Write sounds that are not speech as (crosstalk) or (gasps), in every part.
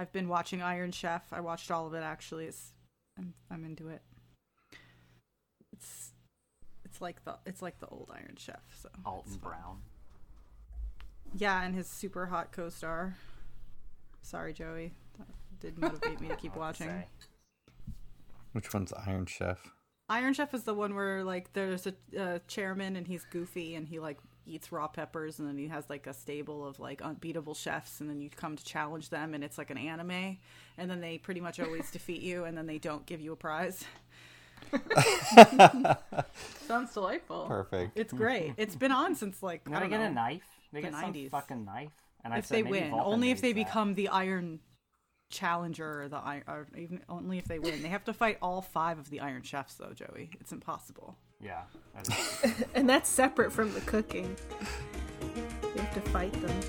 I've been watching Iron Chef. I watched all of it actually. It's I'm I'm into it. It's it's like the it's like the old Iron Chef. So Alton. Brown. Yeah, and his super hot co-star. Sorry, Joey. That did motivate me to (laughs) keep What to watching. Which one's Iron Chef? Iron Chef is the one where like there's a uh, chairman and he's goofy and he like eats raw peppers and then he has like a stable of like unbeatable chefs and then you come to challenge them and it's like an anime and then they pretty much always (laughs) defeat you and then they don't give you a prize. (laughs) Sounds delightful. Perfect. It's great. It's been on since like I Now they don't get a knife. They the get some 90s. fucking knife. And if said they win. Vulcan Only if they that. become the Iron Challenger or the Iron. Or even only if they win. They have to fight all five of the Iron Chefs though, Joey. It's impossible. Yeah. (laughs) that is- And that's separate from the cooking. You have to fight them.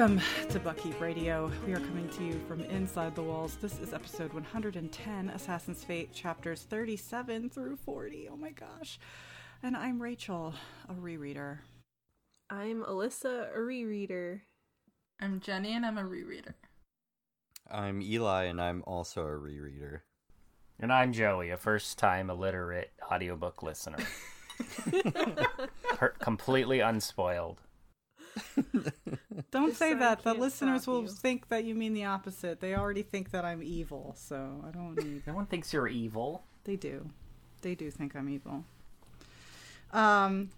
Welcome to Buckkeep Radio. We are coming to you from inside the walls. This is episode 110, Assassin's Fate, chapters 37 through 40. Oh my gosh. And I'm Rachel, a rereader. I'm Alyssa, a rereader. I'm Jenny and I'm a rereader. I'm Eli, and I'm also a rereader. and I'm Joey, a first time illiterate audiobook listener. (laughs) per- completely unspoiled. (laughs) Don't say that. The listeners will you. think that you mean the opposite. They already think that I'm evil, so I don't need. No one thinks you're evil. They do. They do think I'm evil. Um,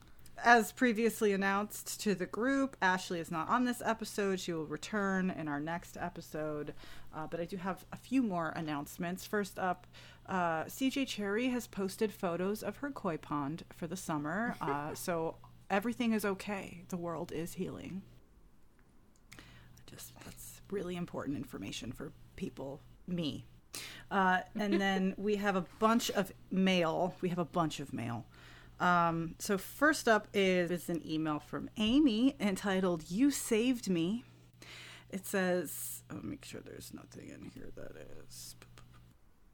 as previously announced to the group, Ashley is not on this episode. She will return in our next episode. Uh, but I do have a few more announcements. First up, uh, CJ Cherryh has posted photos of her koi pond for the summer. Uh, (laughs) so everything is okay. The world is healing. Just that's really important information for people, me. Uh, and then (laughs) we have a bunch of mail. We have a bunch of mail. Um, so first up is, is an email from Amy entitled "You Saved Me." It says, "I'll make sure there's nothing in here that is."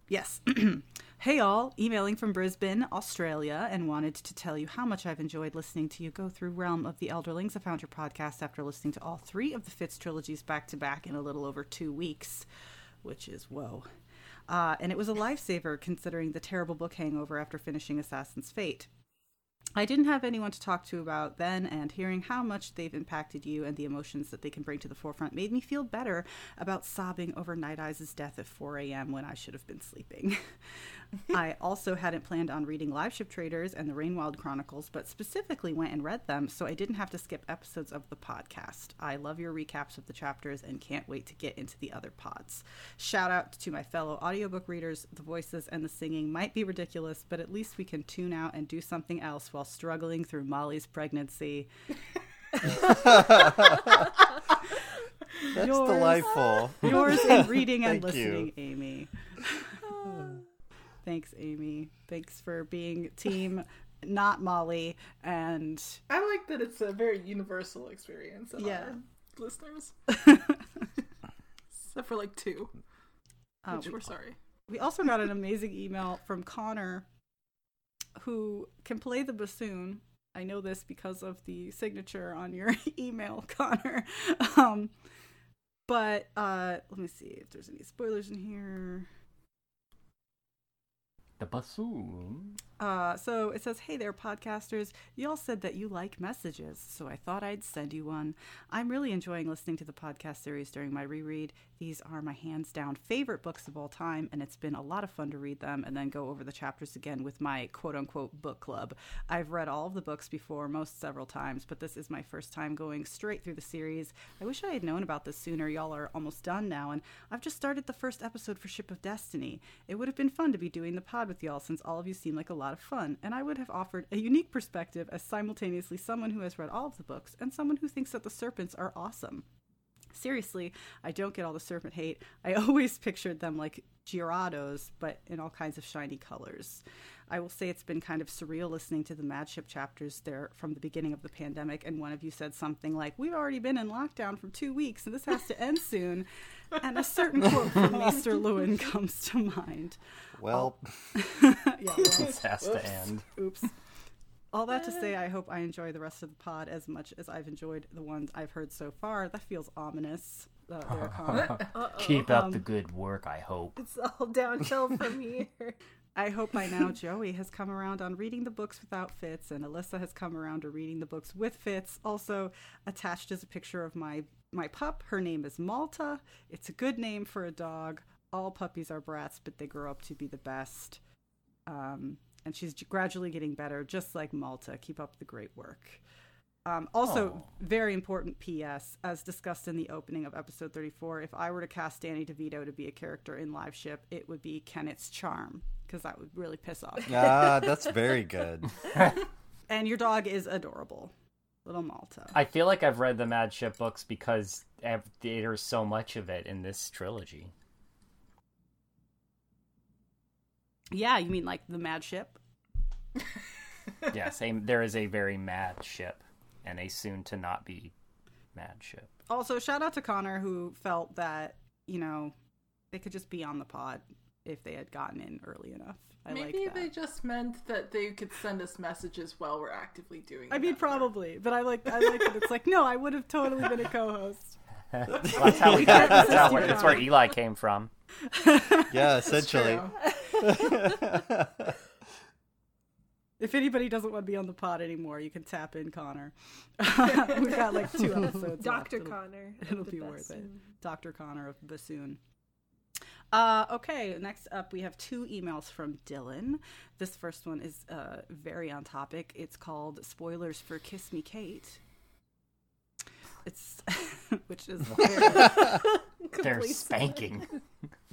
Yes. (clears throat) hey, all. Emailing from Brisbane, Australia, and wanted to tell you how much I've enjoyed listening to you go through Realm of the Elderlings. I found your podcast after listening to all three of the Fitz trilogies back to back in a little over two weeks, which is whoa. Uh, and it was a lifesaver considering the terrible book hangover after finishing Assassin's Fate. I didn't have anyone to talk to about then, and hearing how much they've impacted you and the emotions that they can bring to the forefront made me feel better about sobbing over Night Eyes' death at 4 a.m. when I should have been sleeping. (laughs) (laughs) I also hadn't planned on reading Live Ship Traders and the Rainwild Chronicles, but specifically went and read them so I didn't have to skip episodes of the podcast. I love your recaps of the chapters and can't wait to get into the other pods. Shout out to my fellow audiobook readers. The voices and the singing might be ridiculous, but at least we can tune out and do something else while struggling through Molly's pregnancy. (laughs) That's Yours. delightful. Yours in reading and Thank you. listening, Amy. Thanks, Amy. Thanks for being team (laughs) not Molly and I like that it's a very universal experience of Yeah. our listeners. (laughs) Except for like two, uh, which we, we're sorry. we also got an amazing email from Connor who can play the bassoon. I know this because of the signature on your (laughs) email, Connor. Um, but uh, let me see if there's any spoilers in here. The bassoon. Uh, so it says, Hey there, podcasters. Y'all said that you like messages, so I thought I'd send you one. I'm really enjoying listening to the podcast series during my reread. These are my hands down favorite books of all time, and it's been a lot of fun to read them and then go over the chapters again with my quote unquote book club. I've read all of the books before, most several times, but this is my first time going straight through the series. I wish I had known about this sooner. Y'all are almost done now, and I've just started the first episode for Ship of Destiny. It would have been fun to be doing the pod with y'all since all of you seem like a lot of fun, and I would have offered a unique perspective as simultaneously someone who has read all of the books and someone who thinks that the serpents are awesome. Seriously, I don't get all the serpent hate. I (laughs) always pictured them like Gyarados, but in all kinds of shiny colors. I will say it's been kind of surreal listening to the Madship chapters there from the beginning of the pandemic. And one of you said something like, We've already been in lockdown for two weeks and this has to end soon. And a certain quote from (laughs) Mr. Lewin comes to mind. Well, (laughs) Yeah, well, This has to end. oops. All that to say, (laughs) I hope I enjoy the rest of the pod as much as I've enjoyed the ones I've heard so far. That feels ominous. Uh, there, Connor. Uh-oh. Keep up Um, the good work, I hope. It's all downhill from here. I hope by now Joey has come around on reading the books without Fitz, and Alyssa has come around to reading the books with Fitz. Also, attached is a picture of my my pup. Her name is Malta. It's a good name for a dog. All puppies are brats, but they grow up to be the best. Um, and she's gradually getting better, just like Malta. Keep up the great work. Um, also, Aw. very important PS, as discussed in the opening of episode 34, if I were to cast Danny DeVito to be a character in Live Ship, it would be Kennit's Charm, because that would really piss off. ah, that's very good. (laughs) and your dog is adorable. Little Malta. I feel like I've read the Mad Ship books because there's so much of it in this trilogy. Yeah, you mean like the Mad Ship? (laughs) yes, a, there is a very mad ship and a soon to not be mad ship. Also, shout out to Connor who felt that, you know, they could just be on the pod if they had gotten in early enough. I Maybe like that. they just meant that they could send us messages while we're actively doing. I mean, that work. probably, but I like I like that it's like no, I would have totally been a co-host. (laughs) Well, that's how we got. That's, how, that's where Eli came from. (laughs) Yeah, essentially. (laughs) If anybody doesn't want to be on the pod anymore, you can tap in Connor. We've got like two episodes. Dr. left. It'll- Connor. It'll the be worth it. Dr. Connor of Bassoon. Uh, okay, next up we have two emails from Dylan. This first one is uh, very on topic. It's called Spoilers for Kiss Me Kate. It's (laughs) which is (laughs) They're spanking.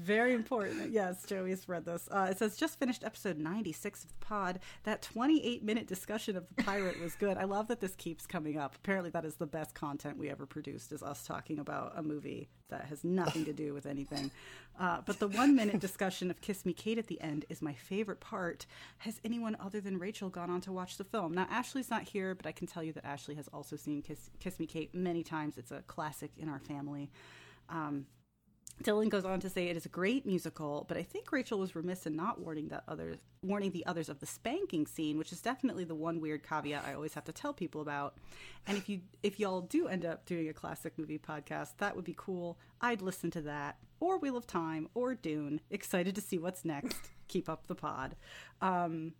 Very important. Yes, Joey's read this. Uh, it says just finished episode 96 of the pod. That 28 minute discussion of the pirate was good. I love that this keeps coming up. Apparently, that is the best content we ever produced. Is us talking about a movie that has nothing to do with anything. Uh, but the one minute discussion of Kiss Me Kate at the end is my favorite part. Has anyone other than Rachel gone on to watch the film? Now, Ashley's not here, but I can tell you that Ashley has also seen Kiss, Kiss Me Kate many times. It's a classic in our family. Um, Dylan goes on to say it is a great musical, but I think Rachel was remiss in not warning others warning the others of the spanking scene, which is definitely the one weird caveat I always have to tell people about. And if you if y'all do end up doing a classic movie podcast, that would be cool. I'd listen to that. Or Wheel of Time or Dune. Excited to see what's next. Keep up the pod. Um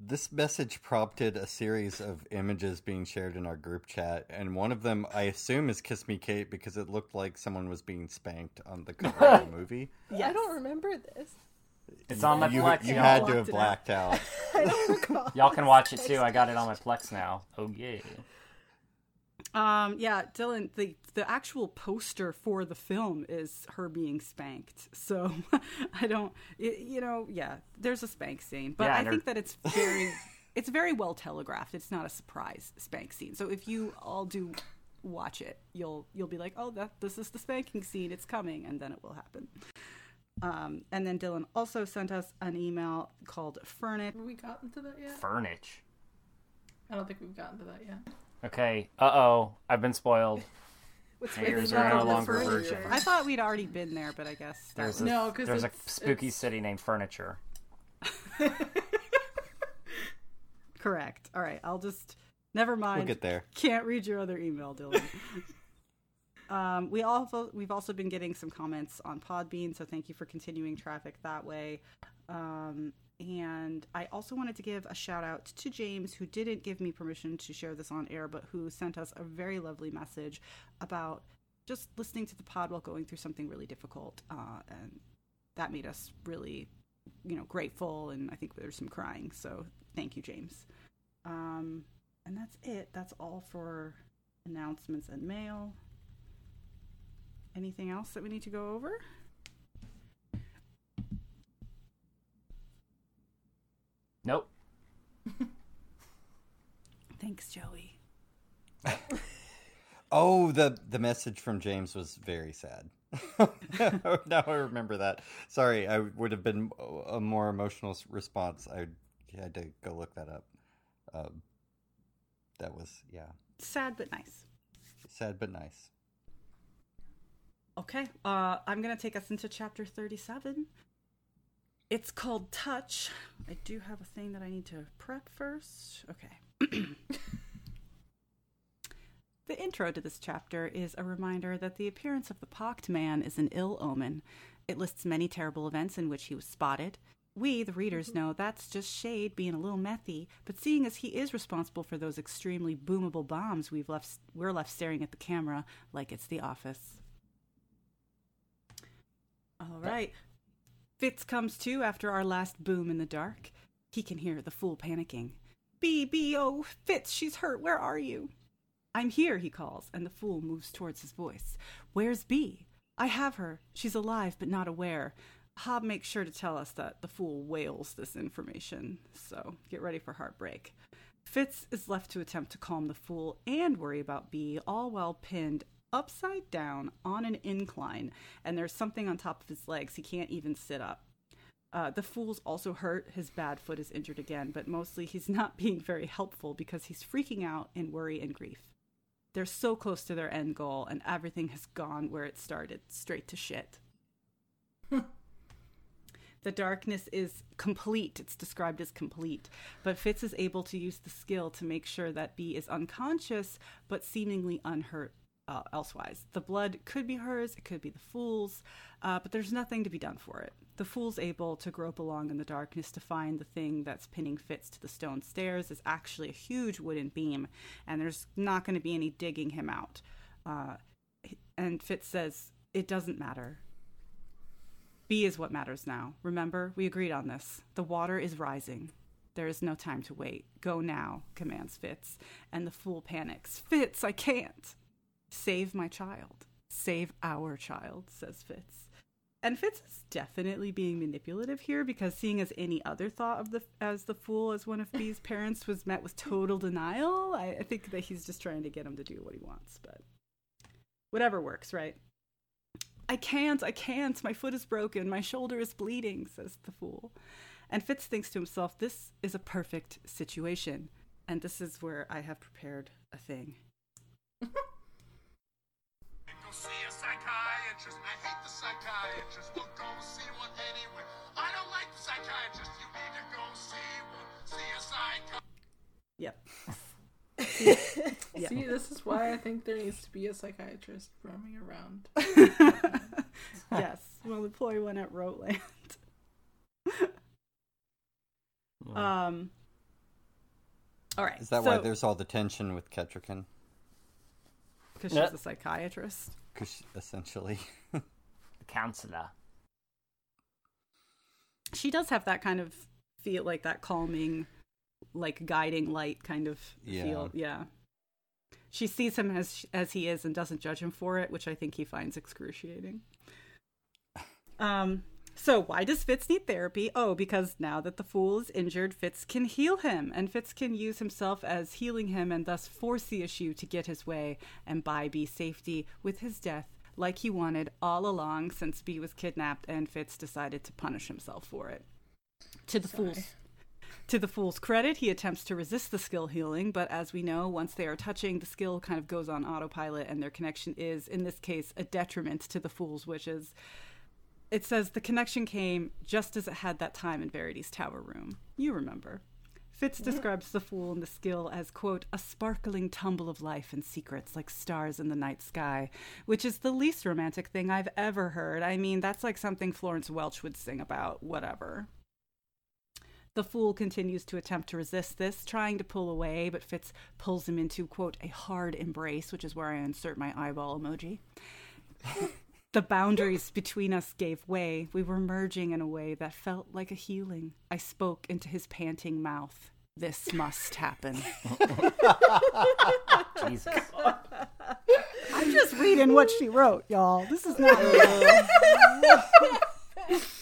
This message prompted a series of images being shared in our group chat, and one of them, I assume, is Kiss Me Kate because it looked like someone was being spanked on the cover of the (laughs) movie. Yeah, I don't remember this. It's on my you, Plex. you y'all. had to have it out. blacked out. (laughs) I don't (laughs) recall. Y'all can watch it too. I got it on my Plex now. Oh yeah. Um, yeah, Dylan, the the actual poster for the film is her being spanked. So (laughs) I don't, y you know, yeah, there's a spank scene, but Yeah, I her- think that it's very, (laughs) it's very well telegraphed. It's not a surprise spank scene. So if you all do watch it, you'll you'll be like, oh, that this is the spanking scene. It's coming, and then it will happen. Um, and then Dylan also sent us an email called Furnish. Have we gotten to that yet? Furnish. I don't think we've gotten to that yet. Okay. Uh oh. I've been spoiled. (laughs) What's Haters with are the no longer furniture? virgin. I thought we'd already been there, but I guess that There's was- a, No, 'cause there's a spooky it's- city named Furniture. (laughs) correct. All right, I'll just never mind. We'll get there. Can't read your other email, Dylan. (laughs) um, we also we've also been getting some comments on Podbean, so thank you for continuing traffic that way. Um, and I also wanted to give a shout out to James, who didn't give me permission to share this on air, but who sent us a very lovely message about just listening to the pod while going through something really difficult, uh, and that made us really, you know, grateful. And I think there's some crying. So thank you, James. Um, and that's it. That's all for announcements and mail. Anything else that we need to go over? Thanks, Joey. (laughs) Oh, the the message from James was very sad. (laughs) now I remember that. Sorry, I would have been a more emotional response. I had to go look that up. Um, that was yeah, Sad but nice. sad but nice. Okay, uh, I'm gonna take us into chapter 37. It's called Touch. I do have a thing that I need to prep first. Okay. (coughs) the intro to this chapter is a reminder that the appearance of the pocked man is an ill omen. It lists many terrible events in which he was spotted. We, the readers, mm-hmm. know that's just Shade being a little methy, but seeing as he is responsible for those extremely boomable bombs, we've left we're left staring at the camera like it's the office. All right. Fitz comes to after our last boom in the dark. He can hear the fool panicking. B, B, oh, Fitz, she's hurt. Where are you? I'm here, he calls, and the fool moves towards his voice. Where's B? I have her. She's alive, but not aware. Hob makes sure to tell us that the fool wails this information, so get ready for heartbreak. Fitz is left to attempt to calm the fool and worry about B, all while pinned upside down on an incline, and there's something on top of his legs. He can't even sit up. Uh, the fool's also hurt. His bad foot is injured again, but mostly he's (laughs) not being very helpful because he's freaking out in worry and grief. They're so close to their end goal, and everything has gone where it started straight to shit. (laughs) The darkness is complete. It's described as complete. But Fitz is able to use the skill to make sure that B is unconscious but seemingly unhurt uh, elsewise. The blood could be hers, it could be the fool's, uh, but there's nothing to be done for it. The fool's able to grope along in the darkness to find the thing that's pinning Fitz to the stone stairs is actually a huge wooden beam, and there's not going to be any digging him out. Uh, and Fitz says, It doesn't matter. B is what matters now. Remember, we agreed on this. The water is rising. There is no time to wait. Go now, commands Fitz. And the fool panics. Fitz, I can't. Save my child. Save our child, says Fitz. And Fitz is definitely being manipulative here because seeing as any other thought of the as the fool as one of B's (laughs) parents was met with total denial, I, I think that he's just trying to get him to do what he wants, but whatever works, right? I can't, I can't. My foot is broken. My shoulder is bleeding, says the fool. And Fitz thinks to himself, this is a perfect situation. And this is where I have prepared a thing. Go see a psychiatrist. I hate the psychiatrist. We'll go see one anyway. I don't like the psychiatrist. You need to go see one. See a psychiatrist. Yep. (laughs) See, this is why I think there needs to be a psychiatrist roaming around. (laughs) yes. We'll employ one at Roteland. (laughs) um. All right. Is that why there's all the tension with Kettricken? Because she's Yeah. a psychiatrist. Because essentially, The counselor. She does have that kind of feel, like that calming, like guiding light kind of Yeah. feel. Yeah. She sees him as as he is and doesn't judge him for it, which I think he finds excruciating. Um. So why does Fitz need therapy? Oh, because now that the fool is injured, Fitz can heal him, and Fitz can use himself as healing him, and thus force the issue to get his way and buy B safety with his death, like he wanted all along since B was kidnapped, and Fitz decided to punish himself for it. To the fool's to the fool's credit, he attempts to resist the skill healing, but as we know, once they are touching, the skill kind of goes on autopilot, and their connection is, in this case, a detriment to the fool's wishes. It says the connection came just as it had that time in Verity's tower room. You remember. Fitz describes the fool and the skill as, quote, a sparkling tumble of life and secrets like stars in the night sky, which is the least romantic thing I've ever heard. I mean, that's like something Florence Welch would sing about, whatever. The fool continues to attempt to resist this, trying to pull away, but Fitz pulls him into, quote, a hard embrace, which is where I insert my eyeball emoji. The boundaries between us gave way. We were merging in a way that felt like a healing. I spoke into his panting mouth. This must happen. Jesus. I'm just reading what she wrote, y'all. This is not. (laughs)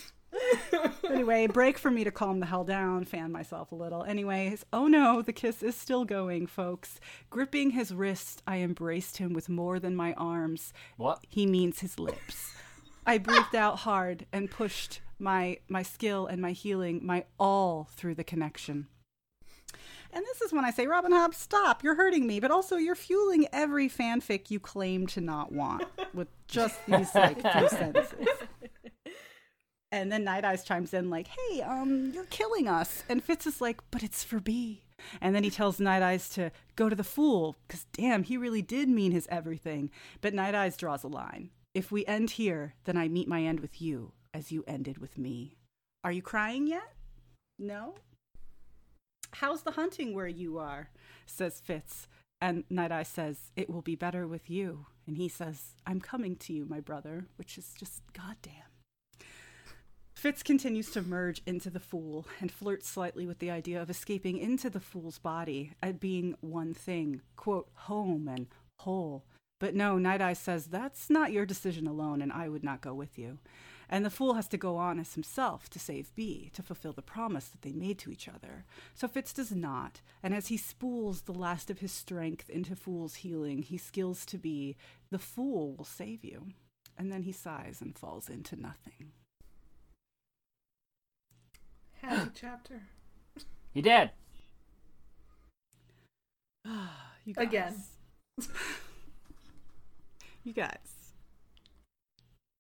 anyway, break for me to calm the hell down, fan myself a little. Anyways, oh no, the kiss is still going, folks. Gripping his wrist, I embraced him with more than my arms. What? He means his lips. I breathed out hard and pushed my my skill and my healing, my all through the connection. And this is when I say, Robin Hobb, stop, you're hurting me, but also you're fueling every fanfic you claim to not want with just these like few sentences. (laughs) And then Night Eyes chimes in like, "Hey, um, you're killing us." And Fitz is like, "But it's for B." And then he tells Night Eyes to go to the fool because damn, he really did mean his everything. But Night Eyes draws a line. If we end here, then I meet my end with you, as you ended with me. Are you crying yet? No. How's the hunting where you are? says Fitz. And Night Eye says, It will be better with you. And he says, I'm coming to you, my brother, which is just goddamn. Fitz continues to merge into the fool and flirts slightly with the idea of escaping into the fool's body at being one thing, quote, home and whole. But no, Night Eye says that's not your decision alone, and I would not go with you. And the fool has to go on as himself to save B, to fulfill the promise that they made to each other. So Fitz does not, and as he spools the last of his strength into Fool's healing, he skills to be, the fool will save you. And then he sighs and falls into nothing. Happy chapter. He did. (sighs) You guys. Again. (laughs) You guys.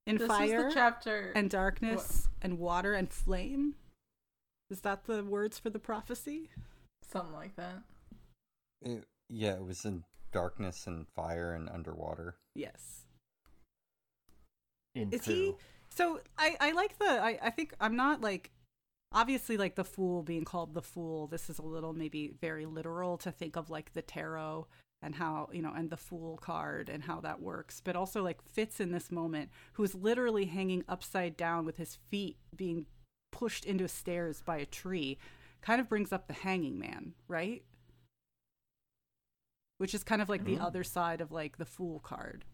In This fire is the chapter. and darkness and water and flame? Is that the words for the prophecy? Something like that. It, yeah, it was in darkness and fire and underwater. Yes. In Is poo. he so I, I like the I, I think I'm not like obviously like the fool being called the fool, this is a little maybe very literal to think of like the tarot and how, you know, and the fool card and how that works. But also like fits in this moment, who's literally hanging upside down with his feet being pushed into stairs by a tree, kind of brings up the hanging man, right? Which is kind of like the other side of like the fool card.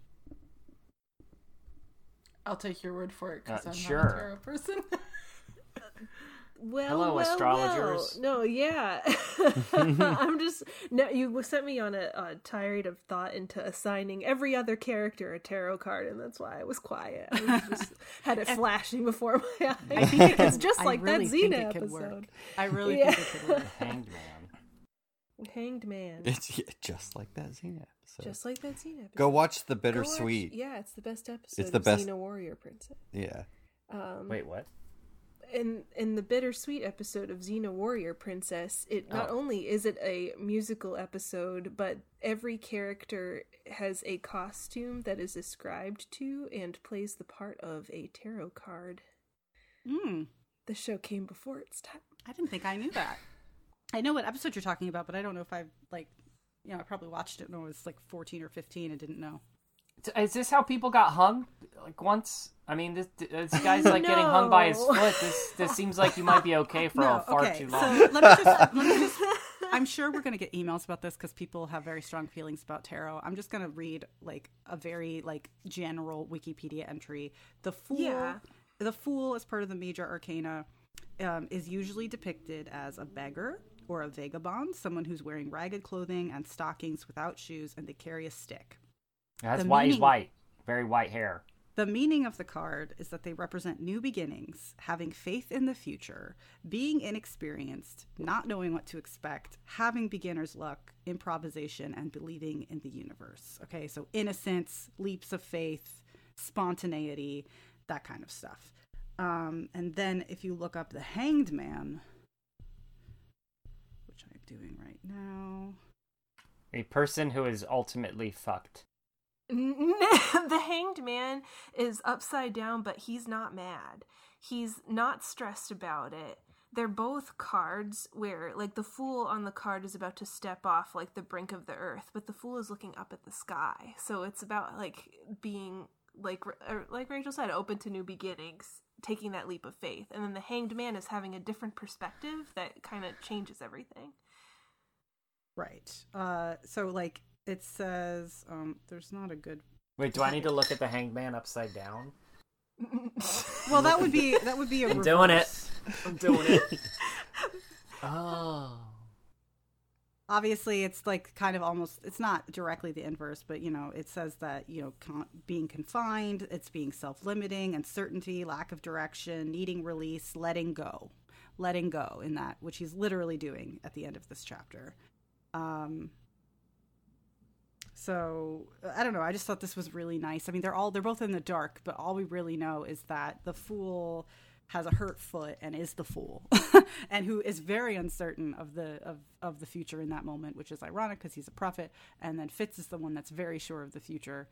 I'll take your word for it because Uh, I'm sure. not a tarot person. (laughs) Well, Hello, well, astrologers. well. No, yeah. (laughs) I'm just no. You sent me on a, a tirade of thought into assigning every other character a tarot card, and that's why I was quiet. I was just (laughs) had it flashing before my (laughs) eyes. I think it's just I like really that think Xena episode. work. I really Yeah. think it could work. Hanged man. Hanged man, It's yeah, just like that Xena episode. just like that Xena episode. Go watch the Go watch- bittersweet. Yeah, it's the best episode. It's the of best- Xena Warrior Princess. Yeah. Um, Wait, what? In in the bittersweet episode of Xena Warrior Princess, it not Oh. only is it a musical episode, but every character has a costume that is ascribed to and plays the part of a tarot card. Mm, The show came before its time. I didn't think I knew that. I know what episode you're talking about, but I don't know if I've like, you know, I probably watched it when I was like 14 or 15 and didn't know. Is this how people got hung? Like once? I mean, this this guy's like getting hung by his (laughs) foot. This this seems like you might be okay for (laughs) no, a far okay. too So long. let me just, let me (laughs) just. I'm sure we're gonna get emails about this because people have very strong feelings about tarot. I'm just gonna read like a very like general Wikipedia entry. The fool, Yeah. the fool, as part of the major arcana, um, is usually depicted as a beggar or a vagabond, someone who's wearing ragged clothing and stockings without shoes, and they carry a stick. That's why he's white, very white hair. The meaning of the card is that they represent new beginnings, having faith in the future, being inexperienced, not knowing what to expect, having beginner's luck, improvisation, and believing in the universe. Okay, so innocence, leaps of faith, spontaneity, that kind of stuff. Um, and then if you look up the Hanged Man, which I'm doing right now. A person who is ultimately fucked. (laughs) the hanged man is upside down, but he's not mad. He's not stressed about it. They're both cards where, like, the fool on the card is about to step off, like, the brink of the earth, but the fool is looking up at the sky. So it's about, like, being, like, like Rachel said, open to new beginnings, taking that leap of faith. And then the hanged man is having a different perspective that kind of changes everything. Right. Uh, so like it says, um, there's not a good. Wait, do I need to look at the hanged man upside down? Well, that would be that would be a I'm doing it. I'm doing it. (laughs) oh. obviously it's like kind of almost it's not directly the inverse but you know it says that you know con- being confined it's being self-limiting uncertainty lack of direction needing release letting go letting go in that which he's literally doing at the end of this chapter um so i don't know. I just thought this was really nice. I mean they're all they're both in the dark but all we really know is that the fool has a hurt foot and is the fool (laughs) and who is very uncertain of the of, of the future in that moment which is ironic because he's a prophet. And then fitz is the one that's very sure of the future.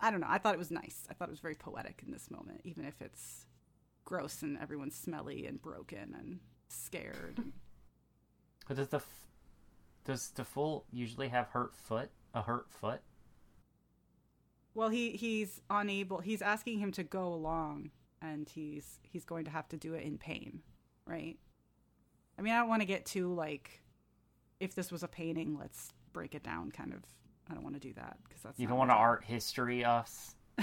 I don't know. I thought it was nice. I thought it was very poetic in this moment even if it's gross and everyone's smelly and broken and scared. (laughs) But does the does the fool usually have hurt foot? A hurt foot? well he he's unable he's asking him to go along and he's he's going to have to do it in pain right i mean i don't want to get too like if this was a painting let's break it down kind of i don't want to do that because that's You don't want to art history us? (laughs)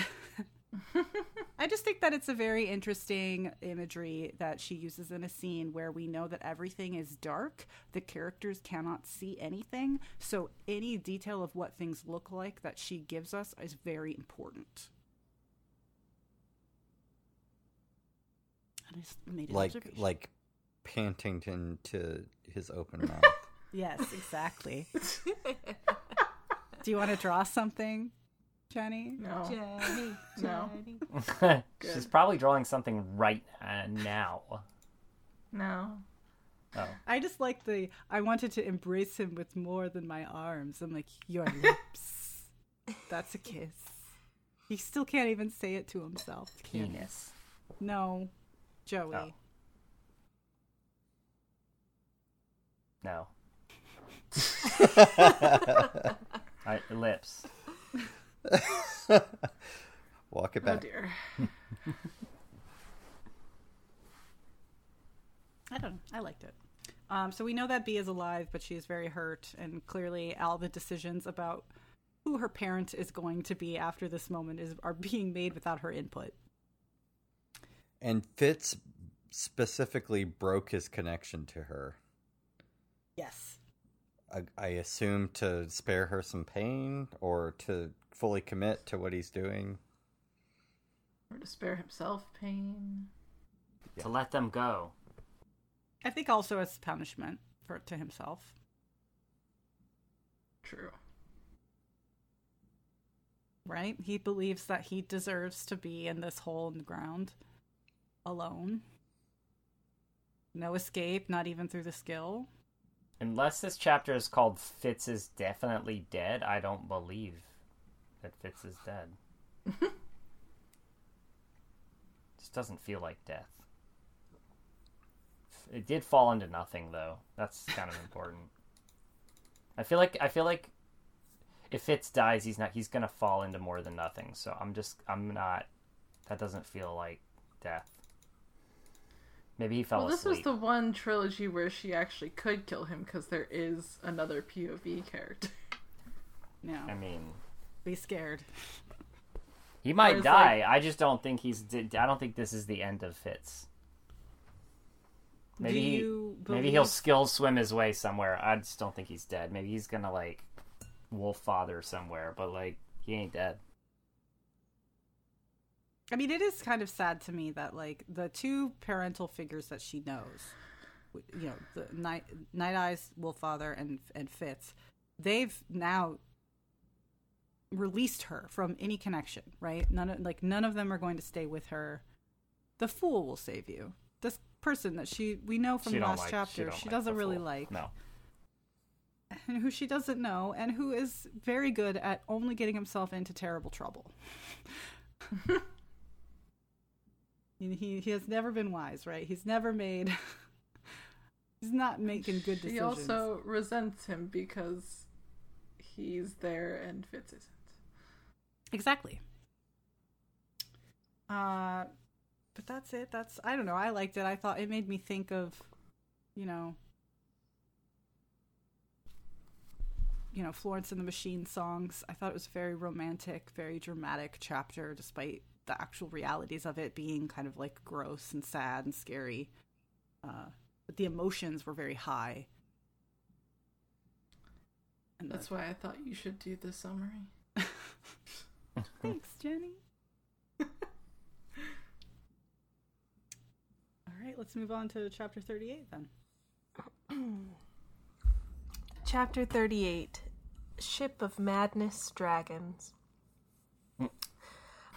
(laughs) I just think that it's a very interesting imagery that she uses in a scene where we know that everything is dark. The characters cannot see anything. So any detail of what things look like that she gives us is very important. I just made an like observation. like panting into his open (laughs) mouth. Yes, exactly. (laughs) Do you want to draw something, Jenny? No. Jenny, (laughs) No. Jenny. (laughs) She's probably drawing something right uh, now. No. Oh. I just like the I wanted to embrace him with more than my arms. I'm like, your (laughs) lips. That's a kiss. He still can't even say it to himself. Can he? Penis. No. Joey. Oh. No. I, lips. (laughs) Walk it back. Oh back. dear. (laughs) I don't know. I liked it. Um, so we know that B is alive, but she is very hurt, and clearly all the decisions about who her parent is going to be after this moment is are being made without her input. and Fitz specifically broke his connection to her. Yes. I, I assume to spare her some pain or to fully commit to what he's doing. Or to spare himself pain. To let them go. I think also as punishment for to himself. True. right? He believes that he deserves to be in this hole in the ground alone. No escape, not even through the skill. Unless this chapter is called Fitz is definitely dead, I don't believe that Fitz is dead. (laughs) Just doesn't feel like death. It did fall into nothing though. That's kind of important. I feel like I feel like if Fitz dies, he's not he's gonna fall into more than nothing. So I'm just I'm not. That doesn't feel like death. Maybe he fell well, this asleep. was the one trilogy where she actually could kill him because there is another POV character. (laughs) No, I mean, be scared. He might Whereas, die. I just don't think he's. I don't think this is the end of Fitz. Maybe Do he, you maybe he'll believe- skill swim his way somewhere. I just don't think he's dead. Maybe he's gonna like wolf father somewhere, but like he ain't dead. I mean, it is kind of sad to me that like the two parental figures that she knows, you know, the Night Night Eyes, Wolffather, and and Fitz, they've now released her from any connection. Right? None of like none of them are going to stay with her. The fool will save you. This person that she we know from She the last like- chapter, don't she like doesn't really fool. like, No, and who she doesn't know, and who is very good at only getting himself into terrible trouble. (laughs) he, he has never been wise, right? He's never made. (laughs) he's not making good decisions. He also resents him because he's there and Fitz isn't. Exactly. Uh, but that's it. That's I don't know. I liked it. I thought it made me think of, you know, you know, Florence and the Machine songs. I thought it was a very romantic, very dramatic chapter, despite the actual realities of it being kind of like gross and sad and scary. Uh, but the emotions were very high. And That's why I thought you should do the summary. (laughs) Thanks, Jenny. (laughs) All right, let's move on to chapter 38 then. (clears throat) Chapter 38 Ship of Madness Dragons.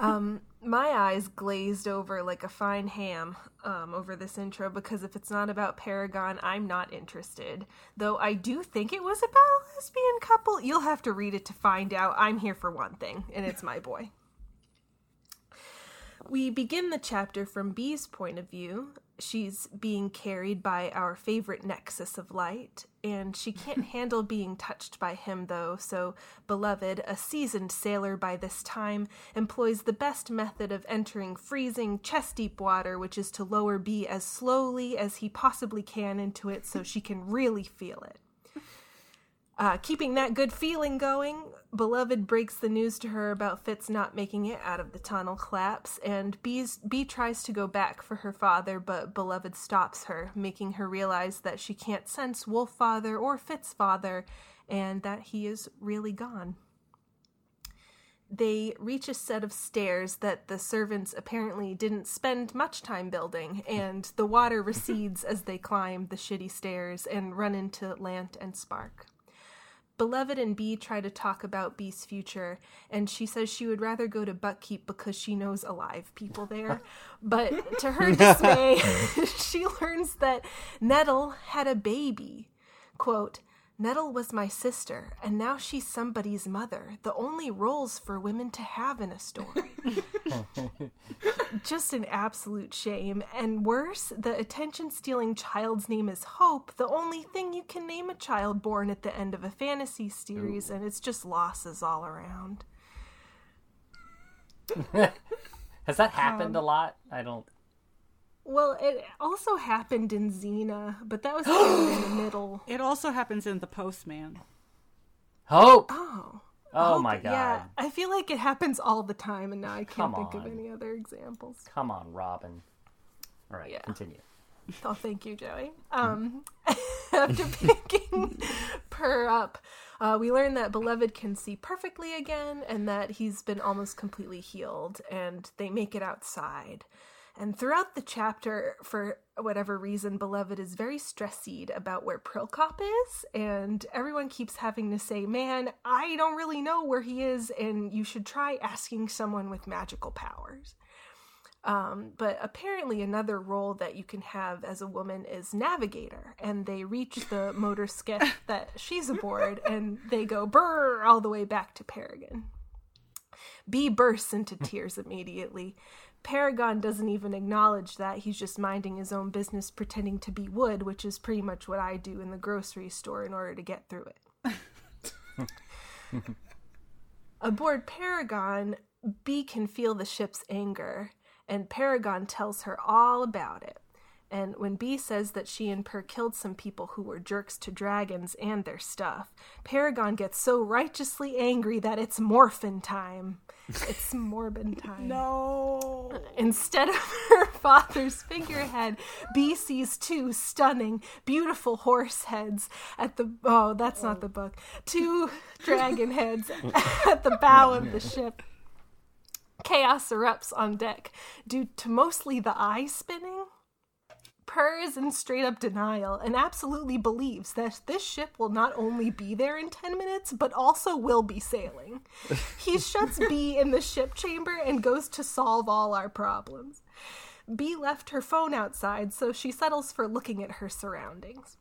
Um, my eyes glazed over like a fine ham um, over this intro because if it's not about Paragon, I'm not interested. Though I do think it was about a lesbian couple. You'll have to read it to find out. I'm here for one thing, and it's my boy. We begin the chapter from Bee's point of view. She's being carried by our favorite nexus of light, and she can't (laughs) handle being touched by him, though. So, Beloved, a seasoned sailor by this time, employs the best method of entering freezing, chest deep water, which is to lower B as slowly as he possibly can into it so she can really feel it. Uh, keeping that good feeling going, Beloved breaks the news to her about Fitz not making it out of the tunnel collapse, and Bee tries to go back for her father, but Beloved stops her, making her realize that she can't sense Wolf Father or Fitz Father, and that he is really gone. They reach a set of stairs that the servants apparently didn't spend much time building, and the water recedes as they climb the shitty stairs and run into Lant and Spark. Beloved and Bee try to talk about Bee's future, and she says she would rather go to Buckkeep because she knows alive people there. (laughs) But to her dismay, (laughs) she learns that Nettle had a baby. Quote, Nettle was my sister, and now she's somebody's mother. The only roles for women to have in a story. (laughs) Just an absolute shame. And worse, the attention stealing child's name is Hope, the only thing you can name a child born at the end of a fantasy series, and it's just losses all around. (laughs) Has that happened um, a lot? I don't. Well, it also happened in Xena, but that was (gasps) kind in the middle. It also happens in The Postman. Hope. Oh. Oh Hope- my god. Yeah, I feel like it happens all the time, and now I can't Come think of any other examples. Come on, Robin. All right, Yeah. continue. Oh, thank you, Joey. Um, (laughs) after picking (laughs) Per up, uh, we learn that Beloved can see perfectly again and that he's been almost completely healed, and they make it outside. And throughout the chapter, for whatever reason, Beloved is very stressed about where Prilkop is, and everyone keeps having to say, Man, I don't really know where he is, and you should try asking someone with magical powers. Um, but apparently, another role that you can have as a woman is navigator, and they reach the motor skiff (laughs) that she's aboard, and they go brr all the way back to Paragon. B bursts into tears immediately. Paragon doesn't even acknowledge that. He's just minding his own business, pretending to be Wood, which is pretty much what I do in the grocery store in order to get through it. (laughs) Aboard Paragon, B can feel the ship's anger, and Paragon tells her all about it. And when B says that she and Per killed some people who were jerks to dragons and their stuff, Paragon gets so righteously angry that it's morphin time. It's morbin time. No. Instead of (laughs) her father's figurehead, B sees two stunning, beautiful horse heads at the oh, that's not the book. Two (laughs) dragon heads at the bow of the ship. Chaos erupts on deck due to mostly the eye spinning. Per is in straight up denial and absolutely believes that this ship will not only be there in 10 minutes, but also will be sailing. (laughs) He shuts B in the ship chamber and goes to solve all our problems. B left her phone outside, so she settles for looking at her surroundings.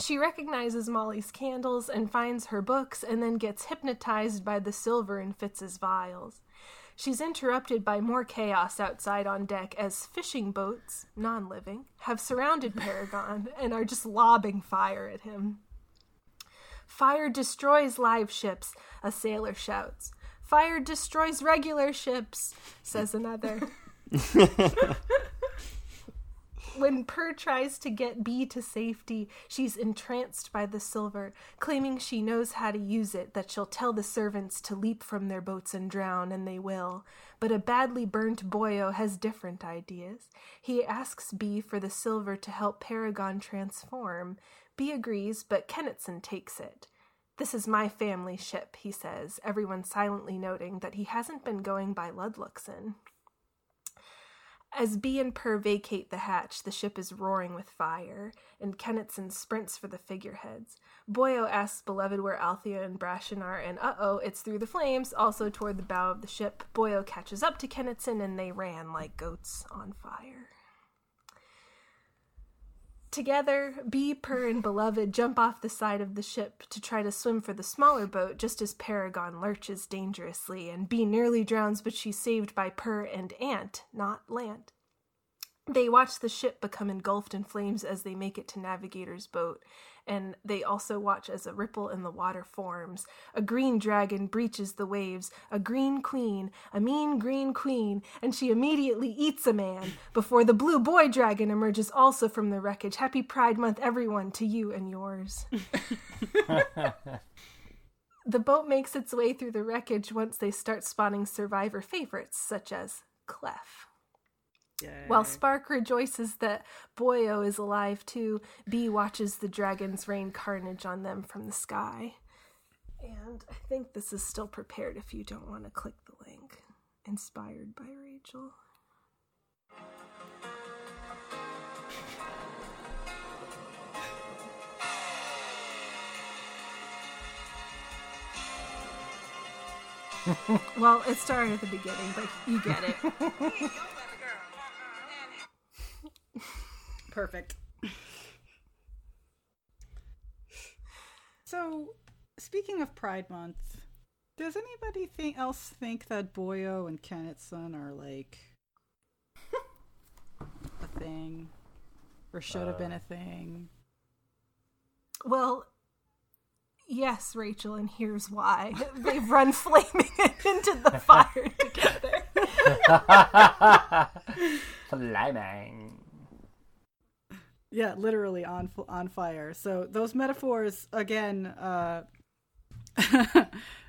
She recognizes Molly's candles and finds her books, and then gets hypnotized by the silver in Fitz's vials. She's interrupted by more chaos outside on deck as fishing boats, non living, have surrounded (laughs) Paragon and are just lobbing fire at him. Fire destroys live ships, a sailor shouts. Fire destroys regular ships, says another. (laughs) When Per tries to get Bee to safety, she's entranced by the silver, claiming she knows how to use it, that she'll tell the servants to leap from their boats and drown, and they will. But a badly burnt Boyo has different ideas. He asks Bee for the silver to help Paragon transform. Bee agrees, but Kennitsson takes it. This is my family ship, he says, everyone silently noting that he hasn't been going by Ludluxon. As Bee and Per vacate the hatch, the ship is roaring with fire, and Kennitsson sprints for the figureheads. Boyo asks Beloved where Althea and Brashen are, and uh oh, it's through the flames, also toward the bow of the ship. Boyo catches up to Kennitsson, and they ran like goats on fire. Together, Bee, Per, and Beloved jump off the side of the ship to try to swim for the smaller boat just as Paragon lurches dangerously, and Bee nearly drowns, but she's saved by Per and Ant, not Lant. They watch the ship become engulfed in flames as they make it to Navigator's boat, and they also watch as a ripple in the water forms. A green dragon breaches the waves, a green queen, a mean green queen, and she immediately eats a man before the blue boy dragon emerges also from the wreckage. Happy Pride Month, everyone, to you and yours. (laughs) the boat makes its way through the wreckage once they start spawning survivor favorites, such as Clef. While Spark rejoices that Boyo is alive too, Bee watches the dragons rain carnage on them from the sky. And I think this is still prepared if you don't want to click the link. Inspired by Rachel. (laughs) well, it started at the beginning, but you get it. (laughs) Perfect. So, speaking of Pride Month, does anybody think else think that Boyo and Kennitsson are like a thing, or should have been a uh. thing? Well, yes, Rachel, and here's why. (laughs) They've run flaming (laughs) into the fire (laughs) together. Flaming. Yeah, literally on on fire. So those metaphors again. Uh, (laughs)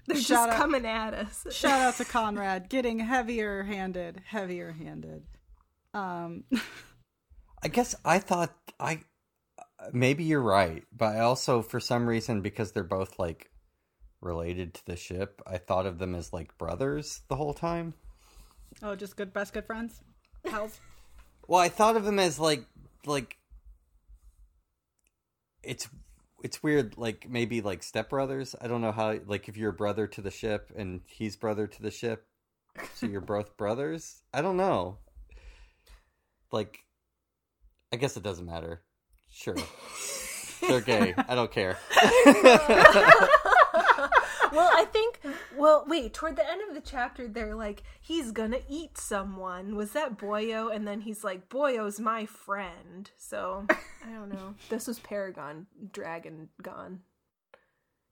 They're just out- coming at us. shout out to (laughs) Conrad, getting heavier handed, heavier handed. Um, I guess I thought I maybe you're right, but I also for some reason because they're both like related to the ship, I thought of them as like brothers the whole time. oh, just good, best good friends, pals. (laughs) Well, I thought of them as like like it's it's weird like maybe like stepbrothers. I don't know how like if you're brother to the ship and he's brother to the ship, so you're both (laughs) brothers. I don't know. Like I guess it doesn't matter. Sure. (laughs) They're gay. I don't care. (laughs) well, I think. Well, wait. Toward the end of the chapter, they're like, "He's gonna eat someone." Was that Boyo? And then he's like, "Boyo's my friend." So I don't know. (laughs) This was Paragon, Dragon Gone,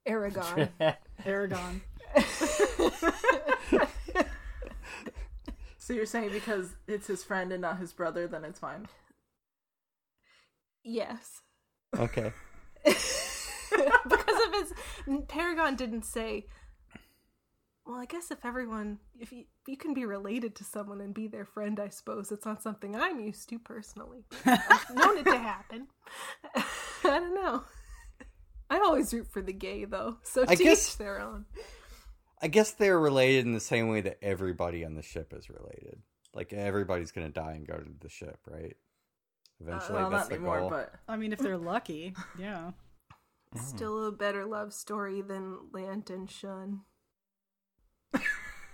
Aragon. (laughs) Aragon. So you're saying because it's his friend and not his brother, then it's fine. yes, Okay. (laughs) (laughs) because of his Paragon didn't say. Well, I guess if everyone, if you, if you can be related to someone and be their friend, I suppose it's not something I'm used to personally. (laughs) I've known it to happen. (laughs) I don't know. I always root for the gay though, so I to guess- each their own. I guess they're related in the same way that everybody on the ship is related. Like everybody's gonna die and go to the ship, right? Eventually, well, that's not the anymore, goal. but I mean, if they're lucky, yeah. Mm-hmm. Still a better love story than Lant and Shun. (laughs)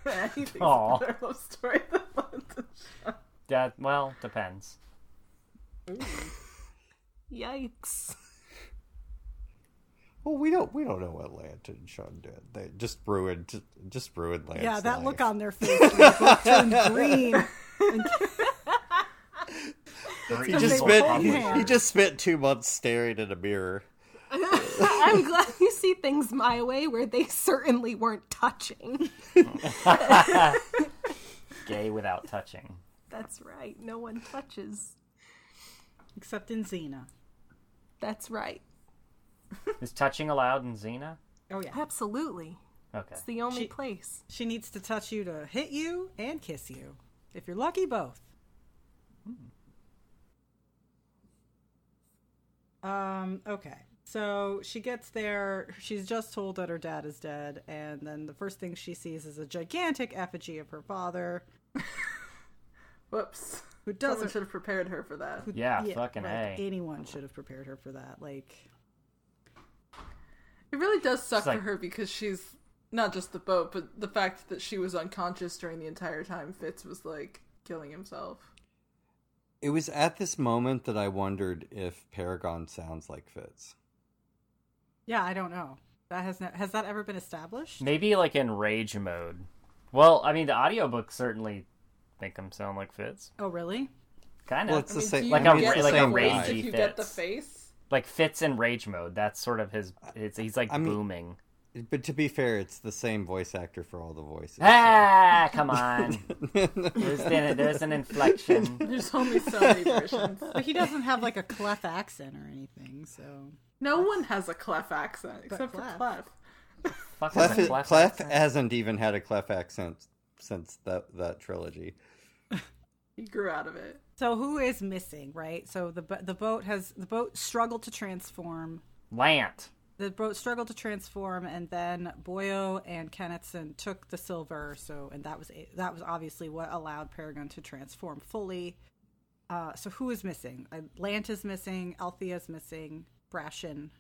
anything's Aw. a better love story than London. That well depends. (laughs) Yikes. Well, we don't we don't know what Lant and Shun did. They just ruined just, just ruined Lance. Yeah, that life. look on their face when they both turned (laughs) green. He just spent he, he just spent two months staring at a mirror. I'm glad you see things my way where they certainly weren't touching. (laughs) Gay without touching. That's right. No one touches. Except in Xena. That's right. Is touching allowed in Xena? Oh yeah. Absolutely. Okay. It's the only She- place. She needs to touch you to hit you and kiss you. If you're lucky, both. Um, okay. So she gets there. She's just told that her dad is dead. And then the first thing she sees is a gigantic effigy of her father (laughs) Whoops. who doesn't. should have prepared her for that. Yeah, fucking like, A. Anyone should have prepared her for that. Like, It really does suck It's like- for her because she's not just the boat, but the fact that she was unconscious during the entire time Fitz was like killing himself. It was at this moment that I wondered if Paragon sounds like Fitz. Yeah, I don't know. That has no, has that ever been established? Maybe like in rage mode. Well, I mean, the audiobooks certainly make him sound like Fitz. Oh, really? Kind Well, of. it's I the mean, same. like I mean, a- it's get the like a same rage if you get the Fitz. face? like Fitz in rage mode. That's sort of his. It's, he's like I mean- booming. But to be fair, it's the same voice actor for all the voices. Ah, come (laughs) on. There's been there's an inflection. (laughs) There's only so many versions. But he doesn't have like a clef accent or anything, so. No one has a clef accent except Clef. for Clef. Fuck Clef, is a Clef, clef hasn't even had a Clef accent since that that trilogy. He grew out of it. So who is missing, right? So the the boat has the boat struggled to transform. Lant. The boat struggled to transform, and then Boyo and Kennitsson took the silver. So, and that was that was obviously what allowed Paragon to transform fully. Uh, so who is missing? Lant is missing. Althea is missing. Brashen.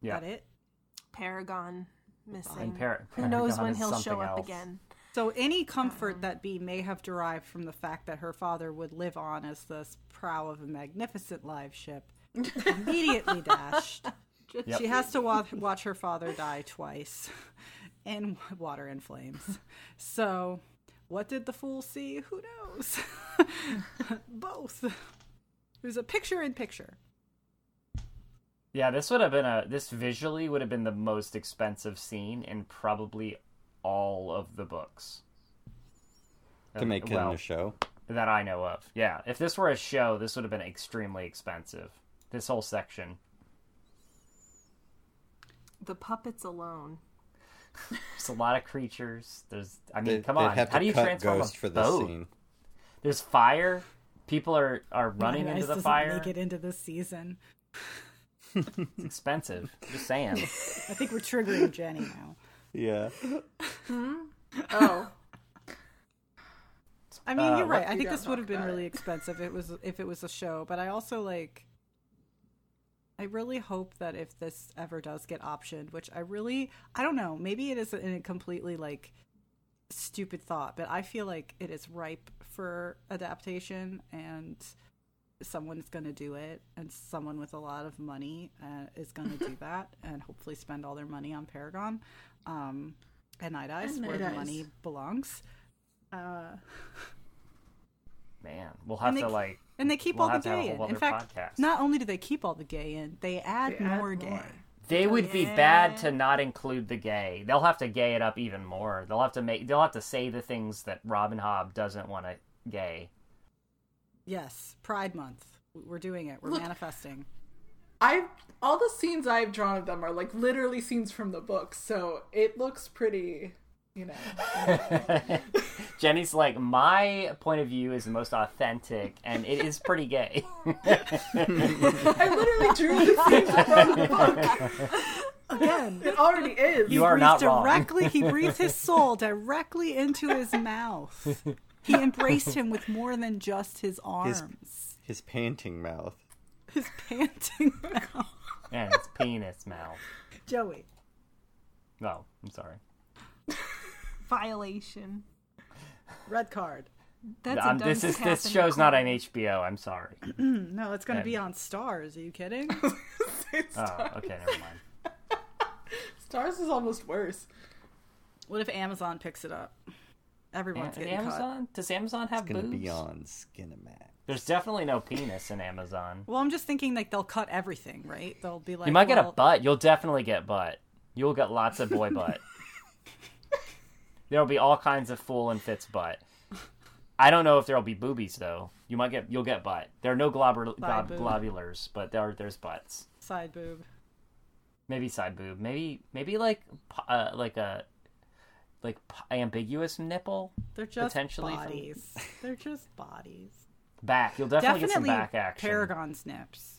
Yeah. That it. Paragon missing. And Par- Who knows when he'll show something up else. again? So any comfort that Bee may have derived from the fact that her father would live on as the prow of a magnificent live ship immediately dashed. Yep. She has to wa- watch her father die twice in water and flames. So, what did the fool see? Who knows? (laughs) Both. There's a picture in picture. Yeah, this would have been a this visually would have been the most expensive scene in probably all of the books. To make it well, in a show. that I know of. Yeah, if this were a show, this would have been extremely expensive. This whole section. The puppets alone. There's a lot of creatures. There's, I mean, They, come on. How do you transform Ghost a for this boat? scene. There's fire. People are are running My into the fire. Make it into this season. It's expensive. Just saying. (laughs) I think we're triggering Jenny now. Yeah. Oh, I mean, Uh, you're right. I think this would have been really it. expensive. It was if it was a show, but I also like. I really hope that if this ever does get optioned, which I really, I don't know, maybe it is a completely like stupid thought, but I feel like it is ripe for adaptation, and someone's going to do it, and someone with a lot of money uh, is going to do (laughs) that, and hopefully spend all their money on Paragon, um, and Night Eyes, And where the money belongs. Uh, (laughs) Man, we'll have And to they- like. And they keep We'll all the have to have a gay in. In fact, podcast. not only do they keep all the gay in, they add They add more gay. more. They oh, would be bad to not include the gay. They'll have to gay it up even more. They'll have to make. They'll have to say the things that Robin Hobb doesn't want to gay. Yes, Pride Month. We're doing it. We're Look- manifesting. I all the scenes I've drawn of them are like literally scenes from the book, so it looks pretty, you know. (laughs) Jenny's like, my point of view is the most authentic, and it is pretty gay. (laughs) I literally drew the scenes from the book. Again, It already is. You are breathes not wrong. directly. He (laughs) breathed his soul directly into his mouth. He embraced him with more than just his arms. His panting mouth. His, panting mouth. and his penis mouth. Joey. No, I'm sorry. Violation. Red card. That's Um, a this dumb is this in show's not on. HBO. I'm sorry. (clears throat) No, it's going to be on Starz. Are you kidding? (laughs) Oh, okay, never mind. (laughs) Starz is almost worse. what if Amazon picks it up? Everyone's And getting cut. Amazon? Does Amazon have Gonna boobs? be on Skinamax. There's definitely no penis in Amazon. Well, I'm just thinking like they'll cut everything, right? They'll be like, You might get a butt. You'll definitely get butt. You'll get lots of boy butt. (laughs) There'll be all kinds of fool and Fitz butt. I don't know if there'll be boobies though. You might get you'll get butt. There are no globul- glob- globulars, but there are, there's butts. Side boob. Maybe side boob. Maybe maybe like uh, like a like ambiguous nipple. They're just Potentially from- bodies. They're just bodies. Back. You'll definitely, Definitely get some back action. Paragon snips.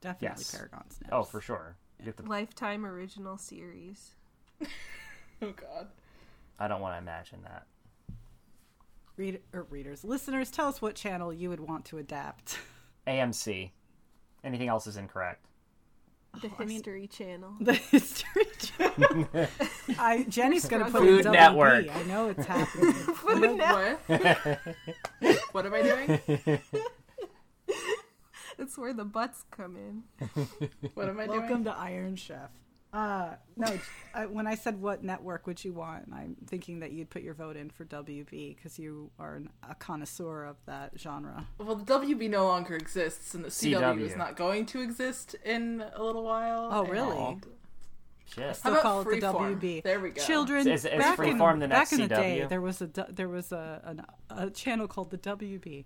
Definitely Yes. Paragon snips. Oh, for sure. You get the, Lifetime original series. (laughs) Oh god. I don't want to imagine that. Read or readers, listeners, tell us what channel you would want to adapt. (laughs) AMC. Anything else is incorrect. The oh, I mean- History Channel. (laughs) the History Channel. I Jenny's gonna put Food in WB. Network. I know it's happening. (laughs) What? what am I doing? It's where the butts come in. What am I Welcome doing? Welcome to Iron Chef. Uh, no, I, when I said what network would you want, I'm thinking that you'd put your vote in for WB because you are an, a connoisseur of that genre. Well, the WB no longer exists, and the CW, CW. is not going to exist in a little while. Oh, really? and- Shit. Still about call it the Freeform? WB. There we go. Children, Is- is back, in, Freeform the back next in the day, there was a there was a, an, a channel called the WB.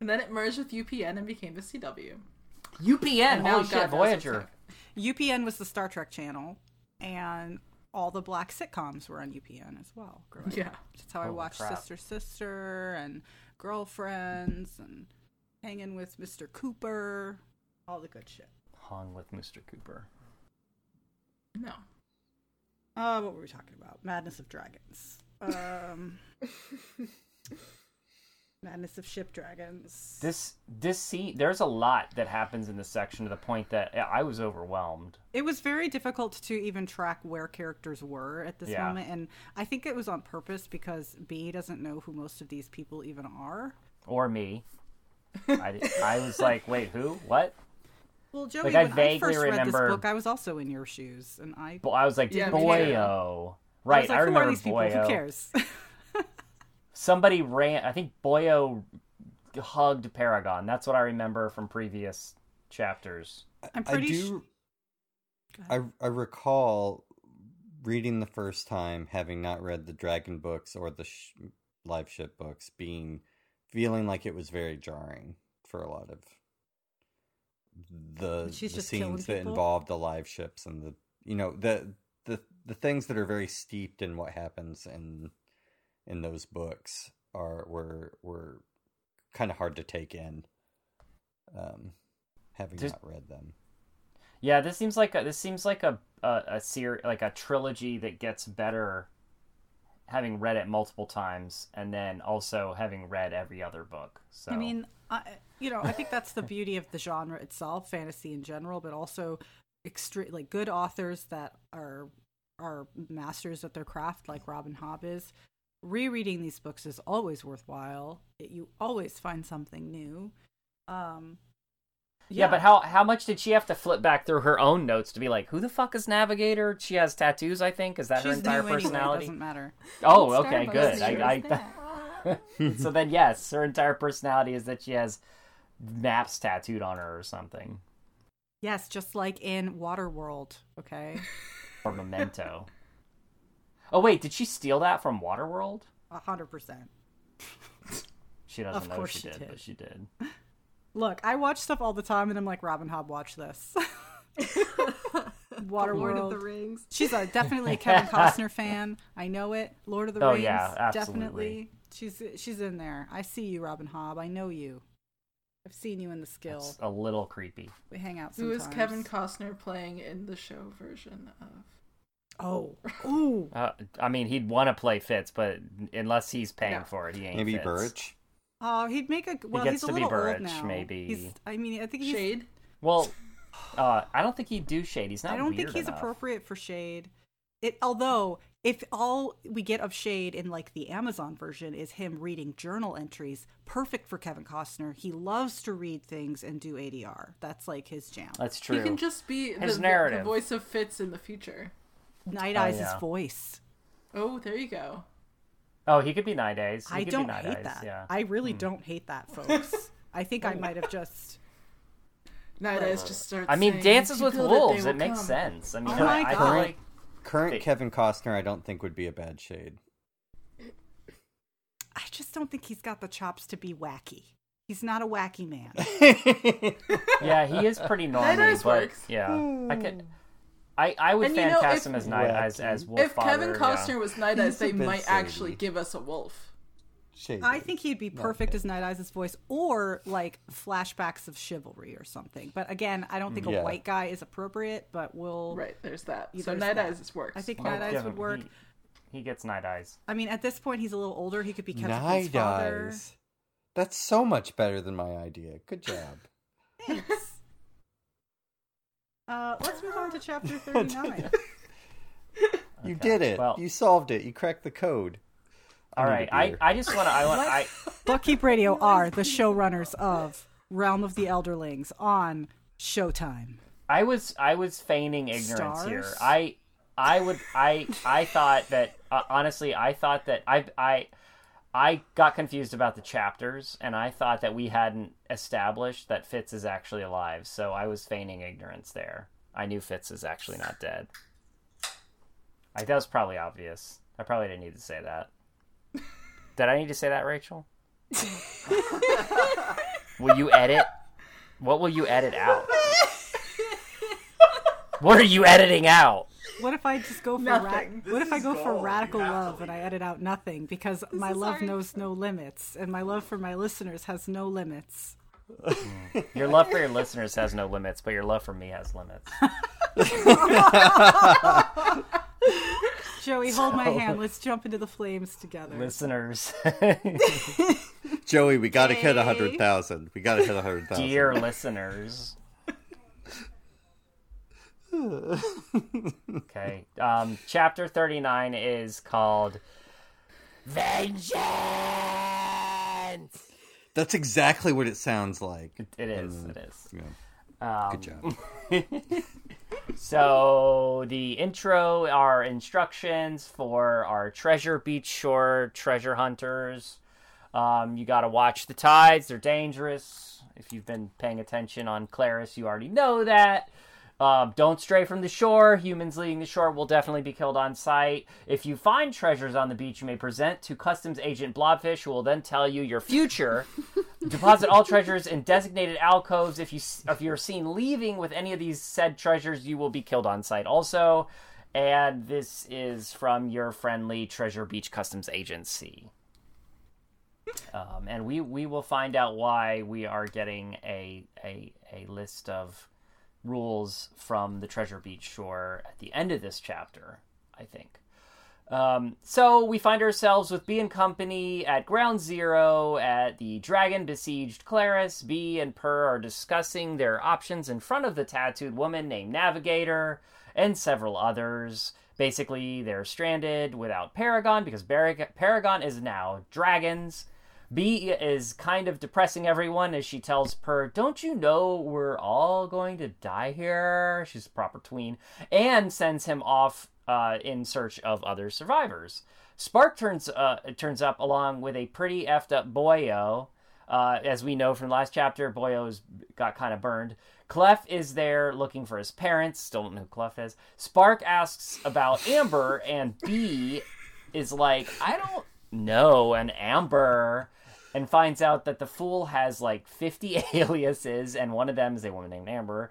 And then it merged with UPN and became the CW. UPN. And now Holy God shit. knows Voyager. What's UPN was the Star Trek channel, and all the black sitcoms were on UPN as well. Growing Yeah. up. that's how I watched crap. Sister Sister and Girlfriends and hanging with Mr. Cooper, all the good shit. Hung with Mr. Cooper. No. Uh, what were we talking about? Madness of Dragons. (laughs) Um, Madness of Ship Dragons. This this scene. There's a lot that happens in this section to the point that I was overwhelmed. it was very difficult to even track where characters were at this Yeah. moment, and I think it was on purpose because Bee doesn't know who most of these people even are. Or me. I, I was like, wait, who? What? Well, Joey, Like, I when I vaguely first read remember- this book, I was also in your shoes, and I, Well, I was like, Yeah, me boyo. I Right, was like, I who remember are these people? boyo. Who cares? (laughs) Somebody ran. I think boyo hugged Paragon. That's what I remember from previous chapters. I'm I pretty do. Go I. I recall reading the first time, having not read the Dragon books or the sh- live ship books, being feeling like it was very jarring for a lot of the, the scenes that people? involve the live ships and the you know the the the things that are very steeped in what happens in in those books are were were kind of hard to take in um having Just- not read them Yeah, this seems like a, this seems like a a, a ser- like a trilogy that gets better having read it multiple times and then also having read every other book. So I mean, I, you know, I think that's the beauty of the genre itself, fantasy in general, but also extreme like good authors that are are masters at their craft, like Robin Hobb is. Rereading these books is always worthwhile. You always find something new. Um, yeah. but how how much did she have to flip back through her own notes to be like, who the fuck is Navigator? She has tattoos, I think. Is that her entire new anyway. personality? Doesn't matter. Oh, What okay, good. shirt I, I (laughs) so then yes, her entire personality is that she has maps tattooed on her or something. Yes, just like in Waterworld. Okay, Or Memento. Oh wait, did she steal that from Waterworld? a hundred percent. She doesn't Of know course she she did, did. but she did. Look, I watch stuff all the time, and I'm like, Robin Hobb, watch this. (laughs) Waterworld. Lord of the Rings. She's a, definitely a (laughs) Kevin Costner fan. I know it. Lord of the Oh, Rings. yeah, absolutely. Definitely. She's she's in there. I see you, Robin Hobb. I know you. I've seen you in the skill. It's a little creepy. We hang out Who sometimes. is Kevin Costner playing in the show version of? Oh, (laughs) ooh. Uh, I mean, he'd want to play Fitz, but unless he's paying Yeah. for it, he ain't. maybe Fitz. Burrich Oh, he'd make a well. gets he's a to be little Burrich, old maybe. He's, I mean, I think he's. Chade. Well, uh, I don't think he'd do Chade. He's not. I don't think he's enough. appropriate for Chade. It although if all we get of Chade in like the Amazon version is him reading journal entries, perfect for Kevin Costner. He loves to read things and do ADR. That's like his jam. That's true. He can just be His the- narrative. the voice of Fitz in the future. Night Oh, Eyes' yeah. voice. Oh, there you go. Oh, he could be Night Eyes. He I don't be hate Eyes, that. Yeah. I really hmm. don't hate that, (laughs) folks. I think I might have just. Night Eyes just starts. I mean, Dances with build it, they Wolves. It makes come." sense. I mean, Oh I, my I feel God. like current They- Kevin Costner I don't think would be a bad Chade I just don't think he's got the chops to be wacky. He's not a wacky man. (laughs) Yeah, he is pretty normal. Eyes but works. yeah, I could. I, I would And you know, cast if- him as night as Wacky. as Wolf if Kevin Costner yeah. was Night Eyes, they might shady. actually give us a wolf. Shady. I think he'd be perfect as Night Eyes' voice, or like flashbacks of chivalry or something. But again, I don't think mm, Yeah. a white guy is appropriate. But we'll. Right, there's that. Yeah, so there's Night that. Eyes works. I think Well, Night Eyes give would work. He, he gets night eyes. I mean, at this point, he's a little older. He could be kept with his Night father. eyes. That's so much better than my idea. Good job. Thanks. Uh, let's move on to chapter (laughs) 39. (laughs) You Okay, did it. well- you solved it. You cracked the code. All need right, a I. I just want to I want I (laughs) Buckkeep Radio are the showrunners of Realm of the Elderlings on Showtime. I was I was feigning ignorance here. Starz? I I would I I thought that uh, honestly I thought that I I I got confused about the chapters and I thought that we hadn't established that Fitz is actually alive. So I was feigning ignorance there. I knew Fitz is actually not dead. I that was probably obvious. I probably didn't need to say that. (laughs) Did I need to say that, Rachel? will you edit? What will you edit out? (laughs) What are you editing out? What if I just go for ra- what if I is go for radical You have to love and I edit out nothing because my love our- knows no limits and my love for my listeners has no limits. (laughs) Your love for your listeners has no limits, but your love for me has limits. (laughs) Joey, hold my hand. Let's jump into the flames together. listeners, (laughs) Joey, we got to hit a hundred thousand. We got to hit a hundred thousand. dear listeners. (laughs) Okay. Um, chapter 39 is called Vengeance. That's exactly what it sounds like. It is. It is. Yeah. Um, Good job. (laughs) So the intro are instructions for our Treasure Beach Shore treasure hunters. Um, you got to watch the tides; they're dangerous. If you've been paying attention on Clerres, you already know that. Um, don't stray from the shore. Humans leaving the shore will definitely be killed on sight. If you find treasures on the beach, you may present to Customs Agent Blobfish, who will then tell you your future. (laughs) Deposit all treasures in designated alcoves. If you if you're seen leaving with any of these said treasures, you will be killed on sight. Also, and this is from your friendly Treasure Beach Customs Agency. Um, and we we will find out why we are getting a a a list of rules from the Treasure Beach shore at the end of this chapter. I think. Um, so we find ourselves with Bee and Company at Ground Zero at the dragon besieged Clerres. Bee and Per are discussing their options in front of the tattooed woman named Navigator and several others. Basically, they're stranded without Paragon because Barag- Paragon is now dragons. Bee is kind of depressing everyone as she tells Per, Don't you know we're all going to die here? She's a proper tween. And sends him off uh, in search of other survivors. Spark turns uh, turns up along with a pretty effed up Boyo. Uh, as we know from the last chapter, Boyo's got kind of burned. Clef is there looking for his parents. Still don't know who Clef is. Spark asks about Amber, and Bee is like, I don't know an Amber, and finds out that the fool has like 50 (laughs) aliases, and one of them is a woman named Amber.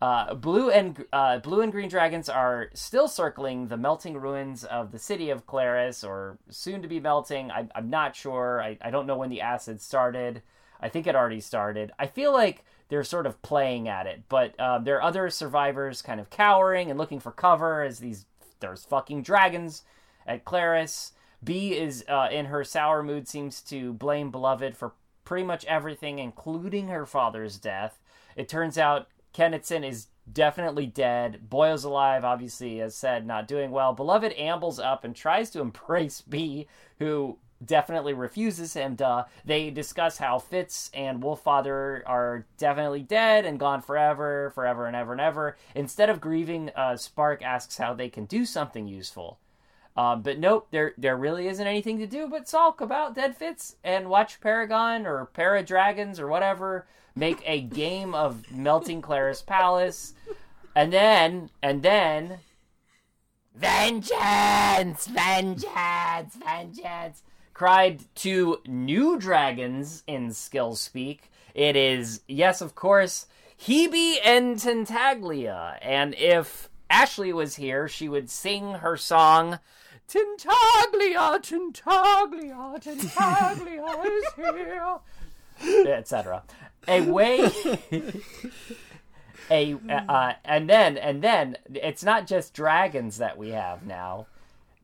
Uh, blue and uh, blue and green dragons are still circling the melting ruins of the city of Clerres, or soon to be melting. I, I'm not sure. I, I don't know when the acid started. I think it already started. I feel like they're sort of playing at it, but uh, there are other survivors kind of cowering and looking for cover as these there's fucking dragons at Clerres. Bee is uh, in her sour mood, seems to blame Beloved for pretty much everything, including her father's death. It turns out Kennitsson is definitely dead. Boyo's alive, obviously, as said, not doing well. Beloved ambles up and tries to embrace Bee, who definitely refuses him. Duh. They discuss how Fitz and Wolffather are definitely dead and gone forever, forever and ever and ever. Instead of grieving, uh, Spark asks how they can do something useful. Um, but nope, there there really isn't anything to do but sulk about dead Fitz and watch Paragon or Para Dragons or whatever make a (laughs) game of melting Clerres Palace, and then and then vengeance, vengeance, vengeance. cried to new dragons in skill speak. It is, yes, of course, Hebe and Tintaglia, And if Ashley was here, she would sing her song, Tintaglia, Tintaglia, Tintaglia is here, etc. A way. a uh, and then and then it's not just dragons that we have now.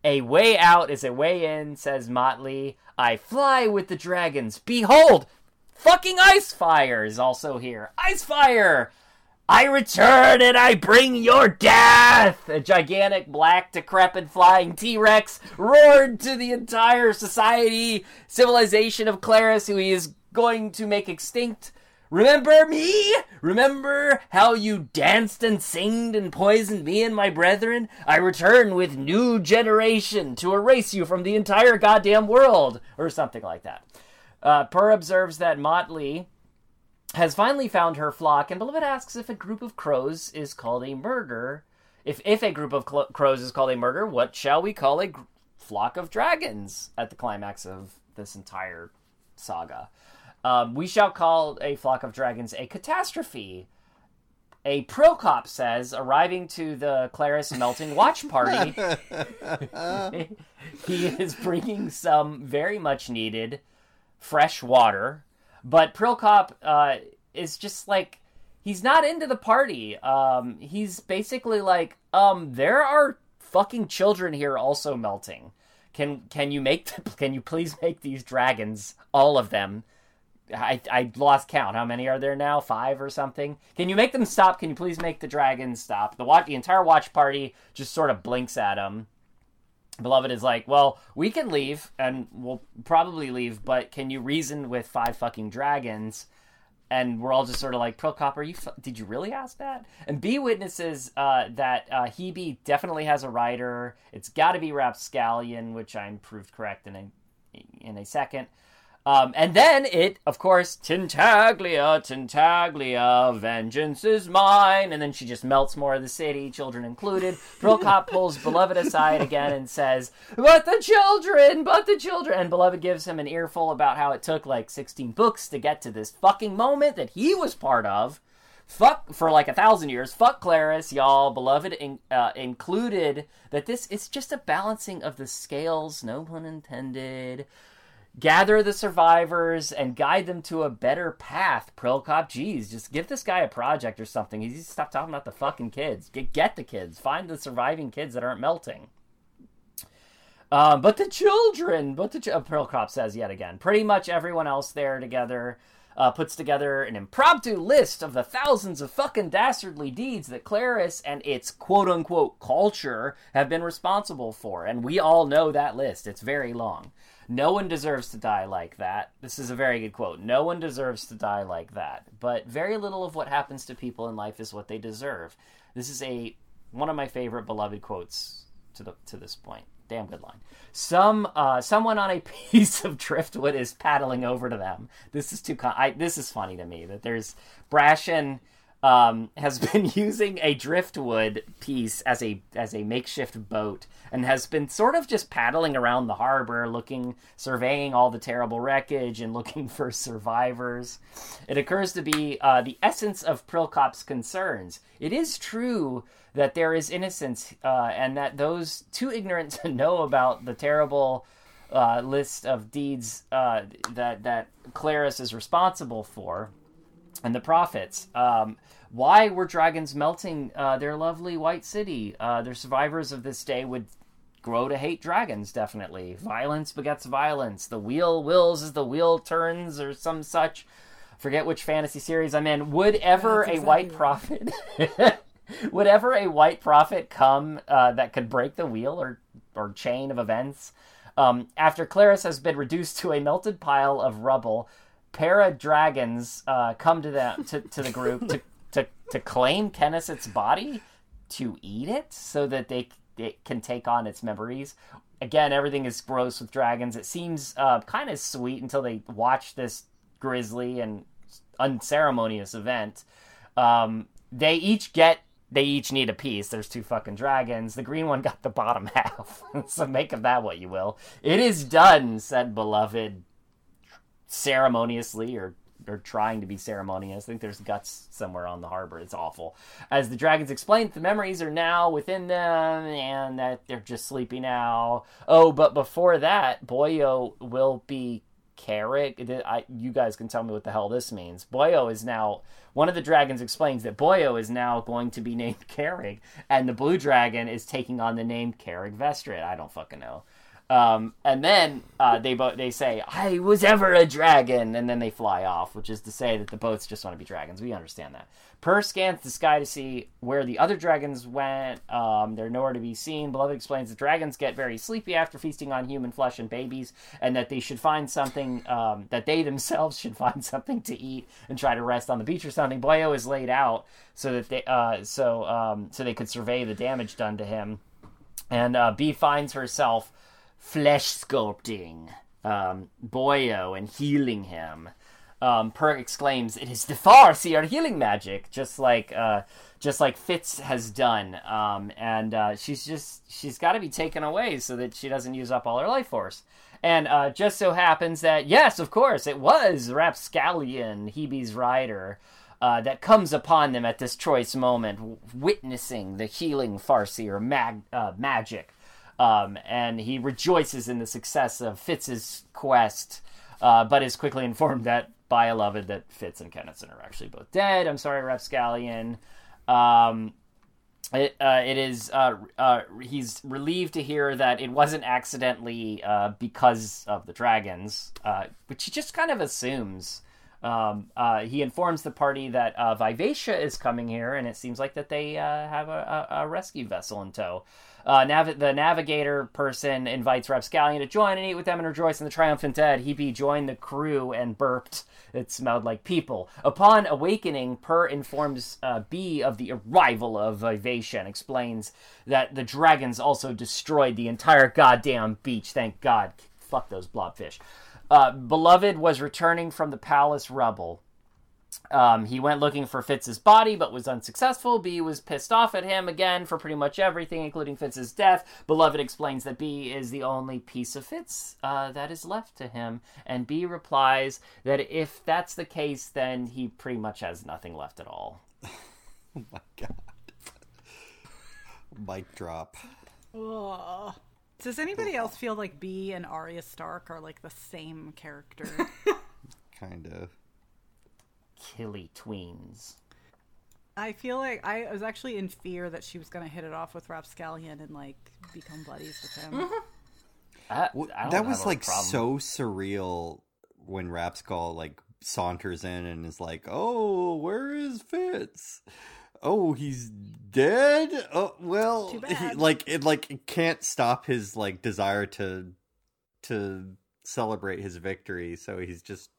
A way out is a way in, says Motley. I fly with the dragons. Behold, fucking IceFyre is also here. IceFyre! I return and I bring your death! A gigantic, black, decrepit, flying T Rex roared to the entire society, civilization of Clerres, who he is going to make extinct. Remember me? Remember how you danced and singed and poisoned me and my brethren? I return with new generation to erase you from the entire goddamn world, or something like that. Uh, Per observes that Motley has finally found her flock, and Beloved asks if a group of crows is called a murder. If if a group of cl- crows is called a murder, what shall we call a gr- flock of dragons? At the climax of this entire saga, um, we shall call a flock of dragons a catastrophe. A Prilkop says, arriving to the Clerres melting watch party, (laughs) (laughs) he is bringing some very much needed fresh water. But Prilkop uh, is just like he's not into the party. Um, he's basically like, um, there are fucking children here also melting. Can can you make (laughs) can you please make these dragons all of them? I I lost count. How many are there now? Five or something. Can you make them stop? Can you please make the dragons stop? The watch the entire watch party just sort of blinks at him. Beloved is like, well, we can leave, and we'll probably leave, but can you reason with five fucking dragons? And we're all just sort of like, Prilkop, are you? Did you really ask that? And Bee witnesses uh, that uh, Hebe definitely has a rider. It's got to be Rapscallion, which I'm proved correct in a in a second. Um, and then it, of course, Tintaglia, Tintaglia, vengeance is mine. And then she just melts more of the city, children included. Prilkop pulls Beloved aside again and says, But the children, but the children. And Beloved gives him an earful about how it took like 16 books to get to this fucking moment that he was part of. Fuck for like a thousand years. Fuck Clerres, y'all. Beloved in, uh, included that this is just a balancing of the scales, no pun intended gather the survivors and guide them to a better path. Prilkop, geez, just give this guy a project or something. He's stop talking about the fucking kids. Get get the kids. Find the surviving kids that aren't melting. Um, but the children, but the ch- uh, says yet again. Pretty much everyone else there together uh, puts together an impromptu list of the thousands of fucking dastardly deeds that Clerres and its quote unquote culture have been responsible for, and we all know that list. It's very long. No one deserves to die like that. This is a very good quote. No one deserves to die like that. But very little of what happens to people in life is what they deserve. This is a one of my favorite beloved quotes to the to this point. Damn good line. Some uh, someone on a (laughs) piece of driftwood is paddling over to them. This is too. Con- I, this is funny to me that there's Brashen um, has (laughs) been using a driftwood piece as a as a makeshift boat and has been sort of just paddling around the harbor, looking, surveying all the terrible wreckage and looking (laughs) for survivors. It occurs to Bee uh, the essence of Prilkop's concerns. It is true that there is innocence, uh, and that those too ignorant (laughs) to know about the terrible uh, list of deeds uh, that that Clerres is responsible for and the prophets. Um, why were dragons melting uh, their lovely white city? Uh, their survivors of this day would grow to hate dragons, definitely. Violence begets violence. The wheel wills as the wheel turns, or some such. Forget which fantasy series I'm in. Would ever That's a white exactly prophet. (laughs) would ever a white prophet come uh, that could break the wheel or, or chain of events? Um, after Clerres has been reduced to a melted pile of rubble, para dragons uh, come to them to, to the group to, to to claim Kennitsson's body to eat it so that they it can take on its memories. Again, everything is gross with dragons. It seems uh, kind of sweet until they watch this grisly and unceremonious event. Um, they each get they each need a piece. There's two fucking dragons. The green one got the bottom (laughs) half. so make of that what you will. It is done, said beloved ceremoniously or or trying to be ceremonious. I think there's guts somewhere on the harbor. It's awful. As the dragons explain, the memories are now within them and that they're just sleepy now. Oh, but before that, Boyo will be Carrick. I, you guys can tell me what the hell this means. Boyo is now one of the dragons explains that Boyo is now going to be (laughs) named Carrick, and the blue dragon is taking on the name Carrick Vestrit. I don't fucking know. Um, and then uh, they bo- they say, "I was ever a dragon," and then they fly off, which is to say that the boats just want to be dragons. We understand that. Per scans the sky to see where the other dragons went. Um, they're nowhere to be seen. Beloved explains that dragons get very sleepy after feasting on human flesh and babies, and that they should find something um, that they (laughs) themselves should find something to eat and try to rest on the beach or something. Boyo is laid out so that they uh, so um, so they could survey the damage done to him, and uh, Bee finds herself flesh sculpting um, Boyo and healing him. Um, Per exclaims, "It is the Farseer healing magic, just like uh, just like Fitz has done." Um, and uh, she's just she's got to be taken away so that she doesn't use up all her life force. And uh, just so happens that yes, of course, it was Rapscallion, Hebe's rider. Uh, that comes upon them at this choice moment, w- witnessing the healing Farseer mag- uh, magic um, and he rejoices in the success of Fitz's quest, uh, but is quickly informed that by a loved that Fitz and Kennitsson are actually both dead. I'm sorry, Rapscallion. Um, it, uh, it is uh, uh, he's relieved to hear that it wasn't accidentally uh, because of the dragons, uh, which he just kind of assumes. Um, uh, he informs the party that Vivacia is coming here, and it seems like that they have a, a, a rescue vessel in tow. Uh, nav- the navigator person invites Rapscallion to join and eat with them and rejoice in the triumphant dead. He joined the crew and burped. It smelled like people. Upon awakening, Per informs uh, Bee of the arrival of Vivacia and explains that the dragons also destroyed the entire goddamn beach. Thank God. Fuck those blobfish. Uh, Beloved was returning from the palace rubble. Um, he went looking for Fitz's body, but was unsuccessful. Bee was pissed off at him again for pretty much everything, including Fitz's death. Beloved explains that Bee is the only piece of Fitz uh, that is left to him, and Bee replies that if that's the case, then he pretty much has nothing left at all. oh (laughs) my god! Mic drop. Ugh. Does anybody else feel like Bee and Arya Stark are like the same character? (laughs) kind of. Killy tweens. I feel like I was actually in fear that she was going to hit it off with Rapscallion and like become buddies with him. (laughs) I, Well, I don't that was like so surreal when Rapskal like saunters in and is like, "Oh, where is Fitz? Oh, he's dead. Oh, well, (laughs) he, like it like it can't stop his like desire to to celebrate his victory. So he's just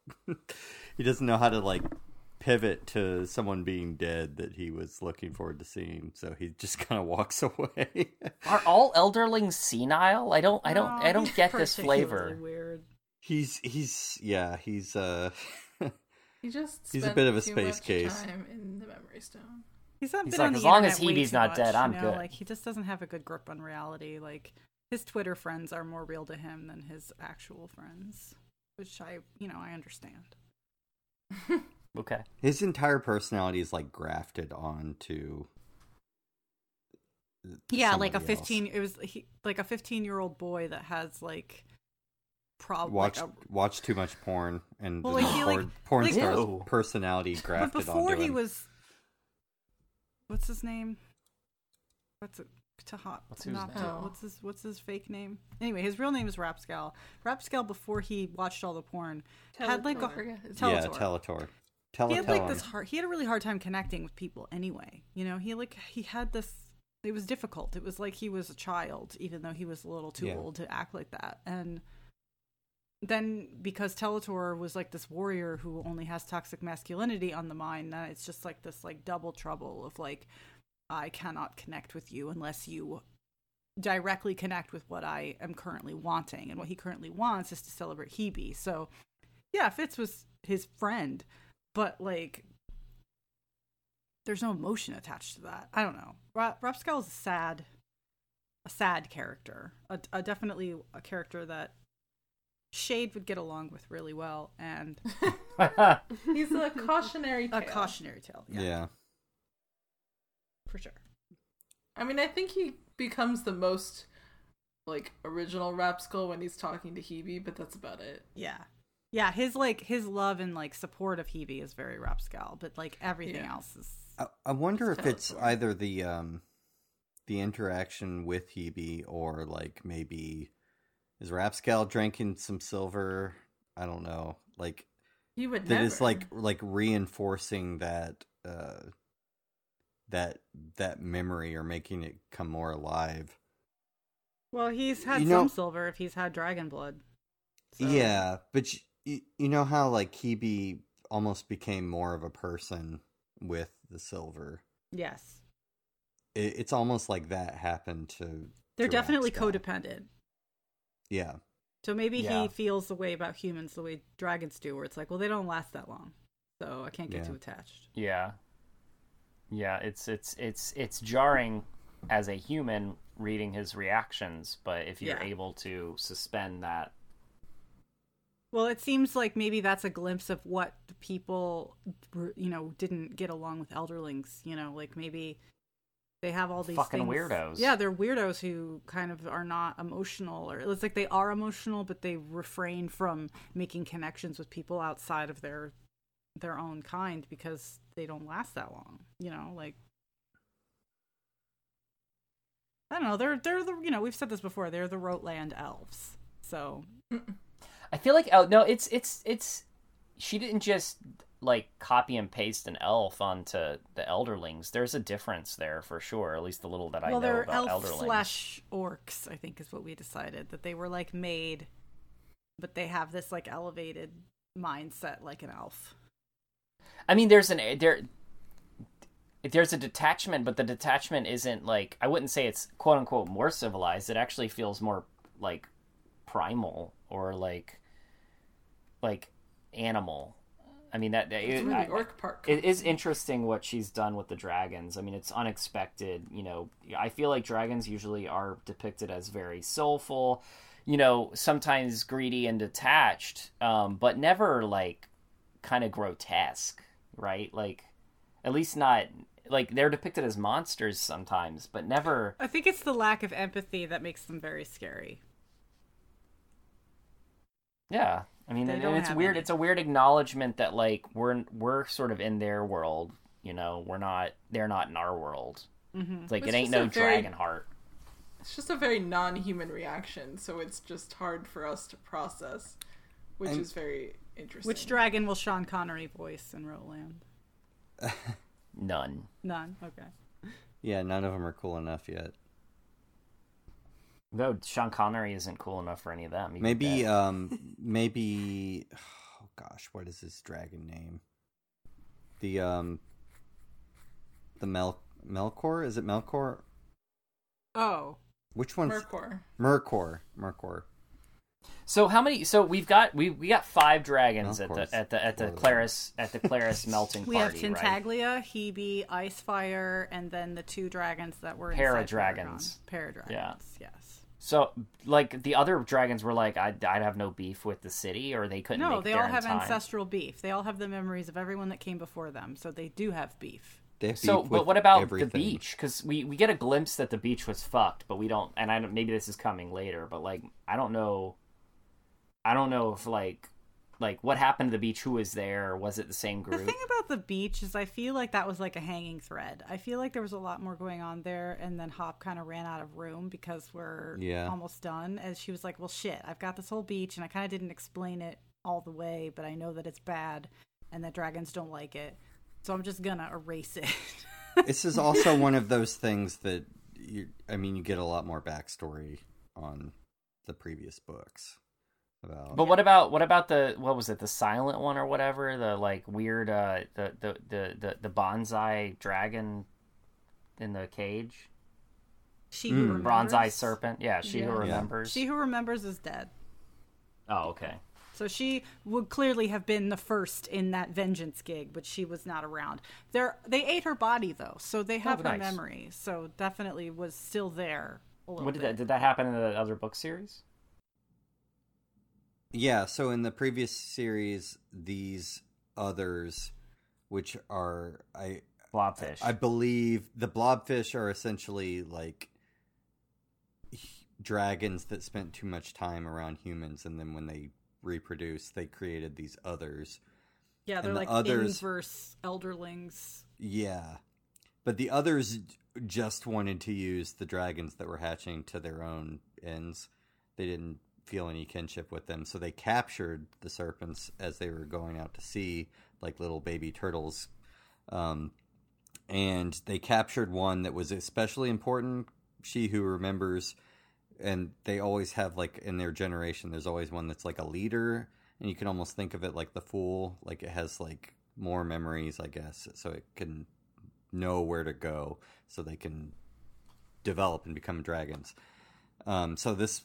(laughs) he doesn't know how to like pivot to someone being dead that he was looking forward to seeing. So he just (laughs) kind of walks (laughs) away. Are all elderlings senile? I don't. I don't. No, I don't get this flavor. Weird. he's he's yeah he's uh. He just (laughs) He's a bit of a space much case. Time in the memory stone. He's not He's been like, on the as long as internet way Hebe's not much, dead, I'm you know? good. Like he just doesn't have a good grip on reality. Like his Twitter friends are more real to him than his actual friends, which I, you know, I understand. Okay. His entire personality is like grafted onto. Yeah, like a somebody else. fifteen. It was he, like a fifteen-year-old boy that has like prob Watch like a, watch too much porn and Well, like, he, like- porn, porn like- star's Ew. personality grafted. But before onto he him. was, what's his name? What's it? Taha, What's his not what's his What's his fake name? Anyway, his real name is Rapskal. Rapskal before he watched all the porn had like a Tellator, yeah, it's- yeah, Tellator. Tellator. he had like this hard. He had a really hard time connecting with people. Anyway, you know, he like he had this. It was difficult. It was like he was a child, even though he was a little too Yeah. old to act like that. And then because Tellator was like this warrior who only has toxic masculinity on the mind, then it's just like this like double trouble of like I cannot connect with you unless you directly connect with what I am currently wanting. And what he currently wants is to celebrate Hebe. So yeah, Fitz was his friend, but like there's no emotion attached to that. I don't know. Ra- Rapskal is a sad, a sad character. A, a definitely a character that Chade would get along with really well, and (laughs) He's a cautionary tale. a cautionary tale. Yeah. Yeah, for sure. I mean, I think he becomes the most like original Rapskal when he's talking to Hebe, but that's about it. Yeah. Yeah, his like his love and like support of Hebe is very Rapskal, but like everything Yeah. else is I, I wonder It's if it's Skeletor. either the um the interaction with Hebe or like maybe is Rapskal drinking some silver? I don't know. Like He would that never. is like like reinforcing that uh that that memory or making it come more alive. Well, he's had You some know- silver if he's had dragon blood. So- Yeah, but you, you know how like Hebe almost became more of a person with the silver. Yes. It, it's almost like that happened to. They're to definitely Rapskal. codependent. Yeah, So maybe Yeah. he feels the way about humans the way dragons do, where it's like, well, they don't last that long, so I can't get Yeah. too attached. Yeah. Yeah, it's it's it's it's jarring as a human reading his reactions, but if you're Yeah. able to suspend that Well, it seems like maybe that's a glimpse of what the people, you know, didn't get along with elderlings. You know, like maybe they have all these Fucking things- weirdos. Yeah, they're weirdos who kind of are not emotional, or it's like they are emotional, but they refrain from making connections with people outside of their their own kind because they don't last that long. You know, like I don't know. They're they're the you know we've said this before. They're the Rotland elves. So I feel like oh no, it's it's it's she didn't just like copy and paste an elf onto the elderlings. There's a difference there for sure. At least the little that I well, know they're about elf elderlings. slash orcs. I think is what we decided that they were like made, but they have this like elevated mindset like an elf. I mean, there's an there. There's a detachment, but the detachment isn't like I wouldn't say it's quote unquote more civilized. It actually feels more like primal or like like animal. I mean that It's it, where I- the orc part. it comes is interesting what she's done with the dragons. I mean, it's unexpected. You know, I feel like dragons usually are depicted as very soulful, you know, sometimes greedy and detached, um, but never like kind of grotesque, right? Like, at least not like they're depicted as monsters sometimes, but never. I think it's the lack of empathy that makes them very scary. Yeah, I mean, They it's weird. any. It's a weird acknowledgement that like we're we're sort of in their world. You know, we're not. They're not in our world. Mm-hmm. It's like It's it ain't no very- dragon heart. It's just a very non-human reaction, so it's just hard for us to process, which And- is very interesting. Which dragon will Sean Connery voice in Roland? (laughs) None. None. Okay. yeah. None of them are cool enough yet. No, Sean Connery isn't cool enough for any of them. Maybe, um, maybe. Oh gosh, what is this dragon name? The um, the Mel Melkor. Is it Melkor? Oh, Which one's Mercor. Mercor? Mercor. So how many? So we've got we we got five dragons Of at the at the at the Four of them. Clerres at the Clerres (laughs) melting we party. have right? Tintaglia, Hebe, IceFyre, and then the two dragons that were Paradragons. inside Paragon. Paradragons. Yeah. Yes. So like the other dragons were like I'd, I'd have no beef with the city, or they couldn't. No, make they there all have time. ancestral beef. They all have the memories of everyone that came before them, so they do have beef. They have So, beef but what about everything. the beach? Because we we get a glimpse that the beach was fucked, but we don't. And I don't, maybe this is coming later, but like I don't know. I don't know if like like what happened to the beach. Who was there? Was it the same group? The thing about the beach is I feel like that was like a hanging thread. I feel like there was a lot more going on there and then Hobb kind of ran out of room because we're Yeah. almost done and she was like, "Well, shit, I've got this whole beach and I kind of didn't explain it all the way, but I know that it's bad and that dragons don't like it. So I'm just going to erase it." (laughs) this is also one of those things that you. I mean, you get a lot more backstory on the previous books about. But what about what about the what was it the silent one or whatever the like weird uh the the the the, the bonsai dragon in the cage she who Mm. remembers. bronzai serpent yeah she who Yeah. Yeah. remembers She who remembers is dead. oh okay So she would clearly have been the first in that vengeance gig, but she was not around. There, they ate her body though, so they have her Oh, nice. memory. So definitely was still there. A What did bit. that did that happen in the other book series? Yeah, so in the previous series, these others, which are I Blobfish. I believe the blobfish are essentially like dragons that spent too much time around humans, and then when they reproduced, they created these others. Yeah, they're and the like others- inverse elderlings. Yeah, but the others just wanted to use the dragons that were hatching to their own ends. They didn't feel any kinship with them, so they captured the serpents as they were going out to sea, like little baby turtles. Um, and they captured one that was especially important. She who remembers, and they always have like in their generation. There's always one that's like a leader, and you can almost think of it like the fool. Like it has like more memories, I guess, so it can know where to go, so they can develop and become dragons. Um, so this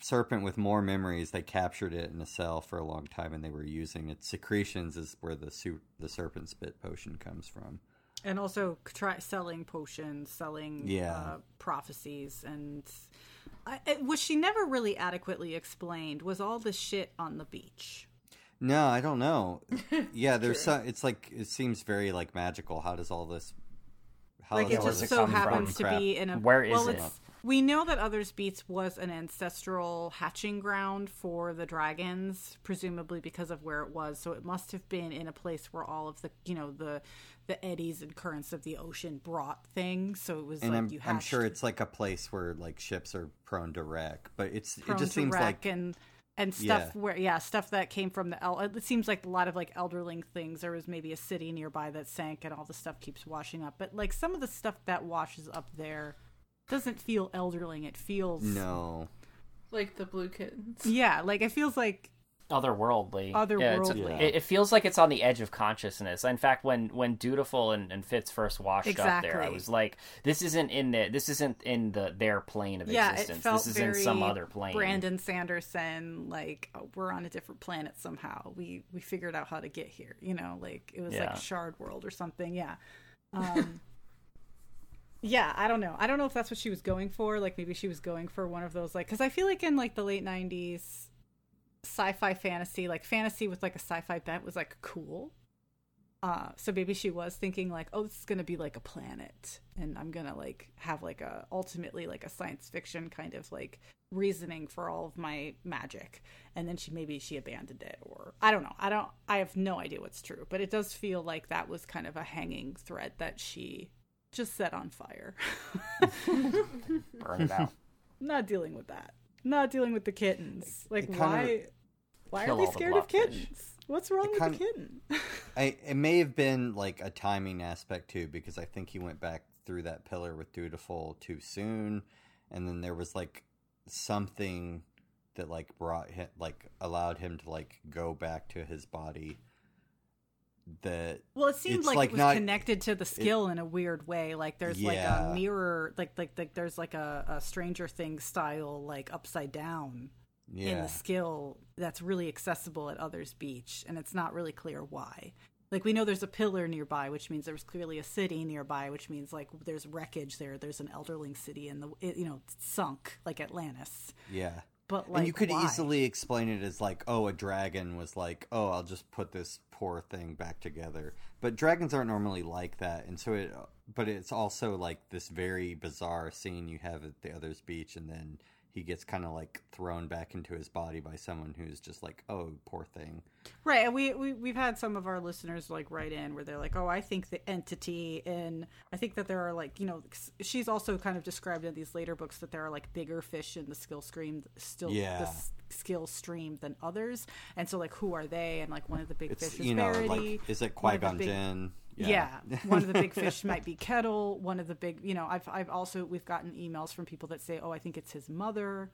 serpent with more memories, they captured it in a cell for a long time, and they were using its secretions is where the su- the serpent spit potion comes from. and also try selling potions, selling Yeah. uh, prophecies, and I, it, what she never really adequately explained was all the shit on the beach. No, I don't know. (laughs) yeah, there's so, it's like it seems very like magical. How does all this? How like does it just so happens from? to be in a Where is well, it? We know that Others Beach was an ancestral hatching ground for the dragons, presumably because of where it was. So it must have been in a place where all of the you know the the eddies and currents of the ocean brought things. So it was and like I'm you I'm sure it's like a place where like ships are prone to wreck, but it's prone it just seems wreck like and and stuff Yeah. where yeah stuff that came from the el- it seems like a lot of like elderling things there was maybe a city nearby that sank and all the stuff keeps washing up but like some of the stuff that washes up there doesn't feel elderling it feels no. Like the blue kittens. yeah like it feels like otherworldly. Otherworldly. Yeah, it's- it, it feels like it's on the edge of consciousness. In fact, when when Dutiful and, and Fitz first washed up there, I was like, this isn't in the this isn't in the their plane of yeah existence. it felt this is very in some other plane. brandon sanderson like oh, we're on a different planet somehow we we figured out how to get here you know like it was Yeah. like shard world or something yeah um (laughs) yeah i don't know. I don't know if that's what she was going for. Like maybe she was going for one of those like because i feel like in like the late 90s sci-fi fantasy like fantasy with like a sci-fi bent was like cool. Uh so maybe she was thinking like oh this is gonna be like a planet and i'm gonna like have like a ultimately like a science fiction kind of like reasoning for all of my magic. And then she maybe she abandoned it or i don't know. I don't i have no idea what's true but it does feel like that was kind of a hanging thread that she just set on fire. (laughs) Burn it out. not dealing with that. Not dealing with the kittens. Like why why are they all the scared of kittens? What's wrong with the kitten? I (laughs) it may have been like a timing aspect too because I think he went back through that pillar with Dutiful too soon, and then there was like something that like brought him like allowed him to like go back to his body. That Well, it seemed like, like, it was not- connected to the skill in a weird way. Like there's like a mirror, like like like there's like a, a Stranger Things style, like upside down in the skill that's really accessible at Others Beach, and it's not really clear why. Like we know there's a pillar nearby, which means there's clearly a city nearby, which means like there's wreckage there. There's an elderling city in the you know sunk like Atlantis. yeah. But like and you could why? easily explain it as like, oh, a dragon was like, oh, I'll just put this poor thing back together. But dragons aren't normally like that, and so it. But it's also like this very bizarre scene you have at the other's beach, and then he gets kind of like thrown back into his body by someone who's just like, oh, poor thing. Right, and we, we we've had some of our listeners like write in where they're like, "Oh, I think the entity," and I think that there are like you know, she's also kind of described in these later books that there are like bigger fish in the skill stream, still Yeah. the skill stream than others, and so like who are they? And like one of the big It's fish is you know like is it Qui Gon big- Jinn? Yeah. one of the big fish (laughs) might be Kettle. One of the big, you know, I've I've also we've gotten emails from people that say, "Oh, I think it's his mother."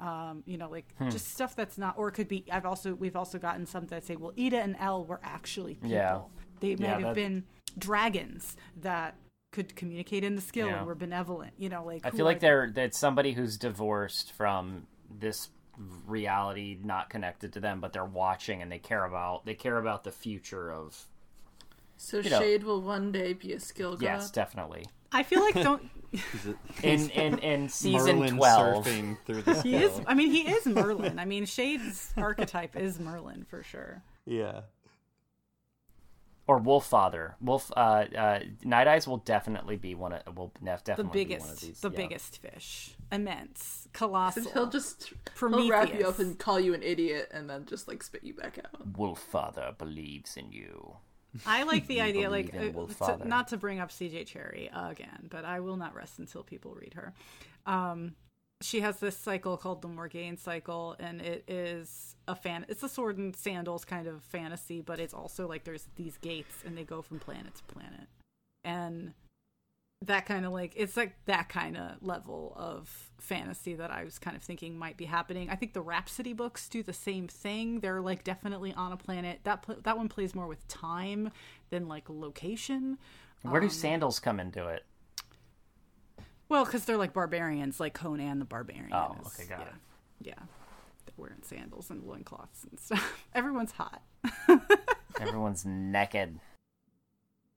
Um, you know, like Hmm. just stuff that's not, or it could be. I've also we've also gotten some that say, "Well, Eda and El were actually people. Yeah. They might Yeah, have that- been dragons that could communicate in the skill Yeah. and were benevolent." You know, like I feel like they're that's somebody who's divorced from this reality not connected to them, but they're watching and they care about they care about the future of. So You know. Chade will one day be a skill god. Yes, definitely. I feel like don't (laughs) Is it- In in in (laughs) season Merlin twelve, surfing through the (laughs) he is. I mean he is Merlin. I mean Chade's archetype is Merlin for sure. Yeah. or Wolffather, Wolf uh, uh, Night Eyes will definitely be one of will nef- The definitely be one of these. the yeah. biggest fish. Immense. Colossal. He'll just Prometheus. he'll wrap you up and call you an idiot, and then just like spit you back out. Wolf Father believes in you. I like the (laughs) idea, like uh, to, not to bring up CJ Cherryh again, but I will not rest until people read her. Um, she has this cycle called the Morgaine cycle, and it is a fan. It's a sword and sandals kind of fantasy, but it's also like there's these gates, and they go from planet to planet, and that kind of like it's like that kind of level of fantasy that I was kind of thinking might be happening. I think the Rhapsody books do the same thing. They're like definitely on a planet. That pl- that one plays more with time than like location. Where Um, do sandals come into it? Well, because they're like barbarians, like Conan the Barbarian. Oh, is- okay, got yeah, it. Yeah, they're wearing sandals and loincloths and stuff. (laughs) Everyone's hot. (laughs) Everyone's naked.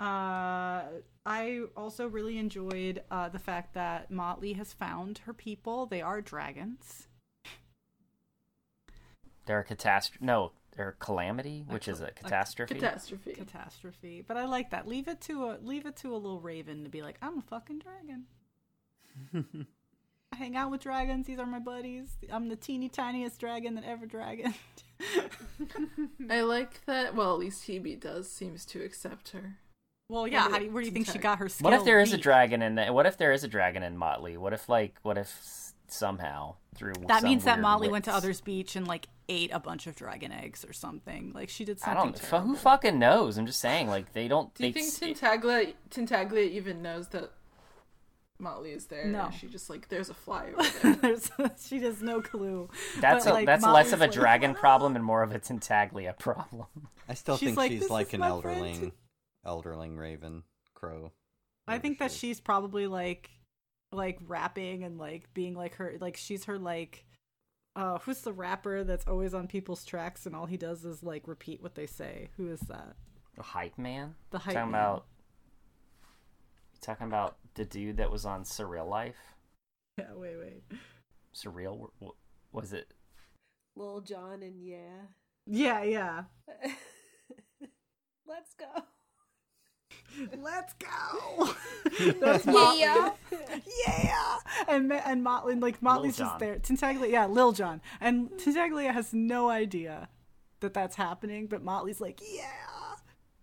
Uh, I also really enjoyed uh, the fact that Motley has found her people. They are dragons. They're a catastrophe. No, they're a calamity, which is a catastrophe. Catastrophe. Catastrophe. But I like that. Leave it to a leave it to a little raven to be like, I'm a fucking dragon. (laughs) I hang out with dragons. These are my buddies. I'm the teeny tiniest dragon that ever dragoned. (laughs) I like that. Well, at least Hebe does seems to accept her. Well, yeah. How do you, where do you think she got her skill? what if there is a dragon in the, What if there is a dragon in Motley? What if like what if somehow through That some means that Motley Molly went to Others Beach and like ate a bunch of dragon eggs or something. Like she did I something. don't. fu- terrible. Who fucking knows? I'm just saying. Like they don't. Do you they, think Tintaglia Tintaglia even knows that Motley is there? No. She just like there's a fly over (laughs) there. There's, (laughs) she has no clue. That's But, a, like, that's Molly's less of a like, dragon problem and more of a Tintaglia problem. I still She's think like, she's "This like an my friend." elderling, elderling raven crow. I think that she's probably like, like rapping and like being like her, like she's her like, uh, who's the rapper that's always on people's tracks and all he does is like repeat what they say? Who is that? The hype man. The hype talking man. about. Talking about the dude that was on Surreal Life. Yeah, wait, wait. Surreal. wh- wh- Was it? Lil Jon and yeah. Yeah, yeah. (laughs) Let's go. Let's go. (laughs) That's Motley. yeah. And and Motley, like Motley's just there. Tintaglia, yeah, Lil Jon, and Tintaglia has no idea that that's happening, but Motley's like, yeah,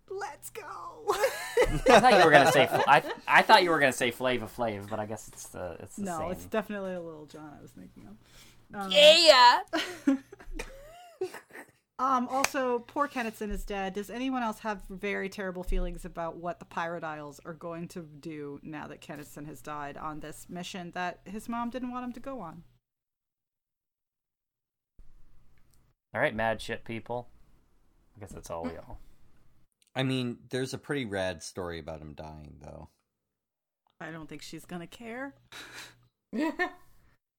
let's go. (laughs) I thought you were gonna say. Fl- I I thought you were gonna say Flavor Flav, but I guess it's the it's the no, same. it's definitely a Lil Jon I was thinking of. Um, Yeah. (laughs) Um, also, poor Kennitsson is dead. Does anyone else have very terrible feelings about what the Pirate Isles are going to do now that Kennitsson has died on this mission that his mom didn't want him to go on? All right, mad shit people. I guess that's all we all. I mean, there's a pretty rad story about him dying, though. I don't think she's gonna care. (laughs) (laughs)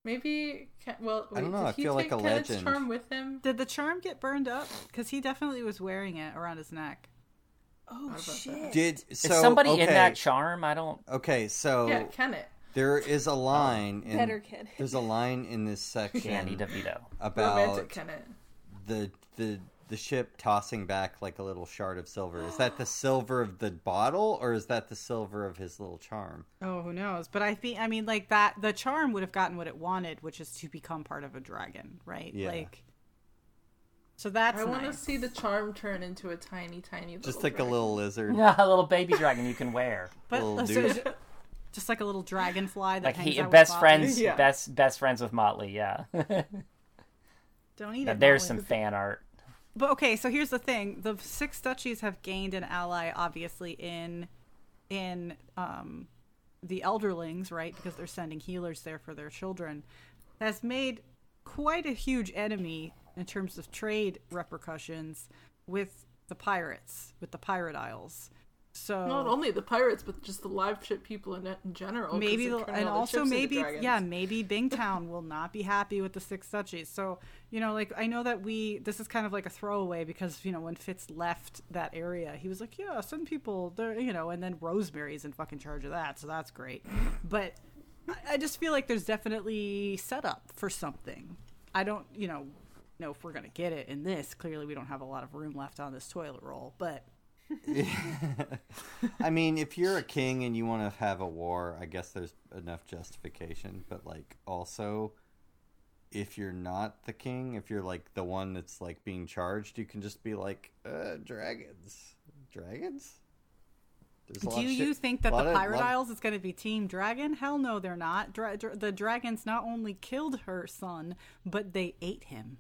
Maybe. Ken- Well, I don't wait, know, Did I he feel like take a Kennit's legend. charm with him. Did the charm get burned up? Because he definitely was wearing it around his neck. Oh about that? shit. Did Is somebody okay, in that charm? I don't. Okay, so Yeah, Kenneth. there is a line. in, Better Ken. There's a line in this section Danny DeVito. about Romantic Kenneth. the the the ship tossing back like a little shard of silver. Is that the (gasps) silver of the bottle, or is that the silver of his little charm? Oh, who knows? But I think I mean like that the charm would have gotten what it wanted, which is to become part of a dragon, right? Yeah. Like So that's I want to nice. see the charm turn into a tiny, tiny little Just like dragon. a little lizard. Yeah, a little baby dragon you can wear. (laughs) But little so dude. is it just like a little dragonfly that Like hangs he out with best Motley? friends, (laughs) Yeah. best best friends with Motley. Yeah. (laughs) Don't eat Now, it. there's Molly. some fan art. But okay, so here's the thing: the six duchies have gained an ally, obviously in in um, the elderlings, right? Because they're sending healers there for their children. Has made quite a huge enemy in terms of trade repercussions with the pirates, with the pirate isles. So Not only the pirates, but just the live ship people in, in general. maybe the, and also maybe yeah maybe bingtown will not be happy with the six duchies. So you know like i know that we this is kind of like a throwaway because you know when fitz left that area he was like yeah some people they're you know and then rosemary's in fucking charge of that so that's great. But I- i just feel like there's definitely setup for something. I don't you know know if we're gonna get it in this. Clearly we don't have a lot of room left on this toilet roll but (laughs) I mean, if you're a king and you want to have a war, I guess there's enough justification. But like, also, if you're not the king, if you're like the one that's like being charged, you can just be like, uh, dragons, dragons. There's Do you shit- think that the of- Pirate Isles is going to be Team Dragon? Hell no, they're not. Dra- dra- the dragons not only killed her son, but they ate him.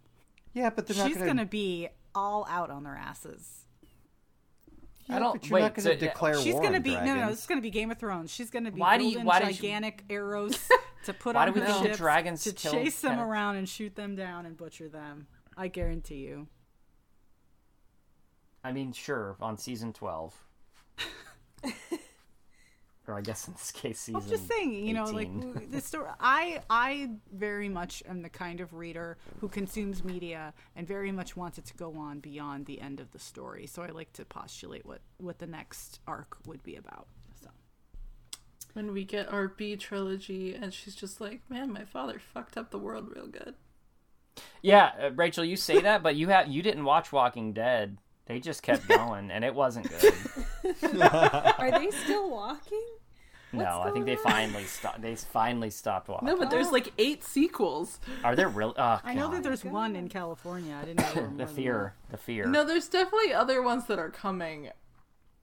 Yeah, but they're She's going to be all out on their asses. Yeah, I don't- But you're wait, not going so, to yeah, declare She's war going to be no, no, no. This is going to be Game of Thrones. She's going to be Why do you- building why did you- gigantic (laughs) arrows to put Why on do we think the ships dragons to killed chase them Ken- around and shoot them down and butcher them. I guarantee you. I mean, sure, on season twelve, (laughs) or I guess in this case, (laughs) season. I'm just saying, you know, like 18. the (laughs) story. I I very much am the kind of reader who consumes media and very much wants it to go on beyond the end of the story. So I like to postulate what what the next arc would be about. So When we get our Bee trilogy, and she's just like, "Man, my father fucked up the world real good." Yeah, uh, Rachel, you say that, but you have you didn't watch Walking Dead. They just kept (laughs) going, and it wasn't good. (laughs) Are they (laughs) still walking? no, I think they on? finally stopped. They finally stopped walking. No, but there's like eight sequels. Are there really? Oh, I know that there's one in California. I didn't know there were (laughs) more the fear, the fear. No, there's definitely other ones that are coming,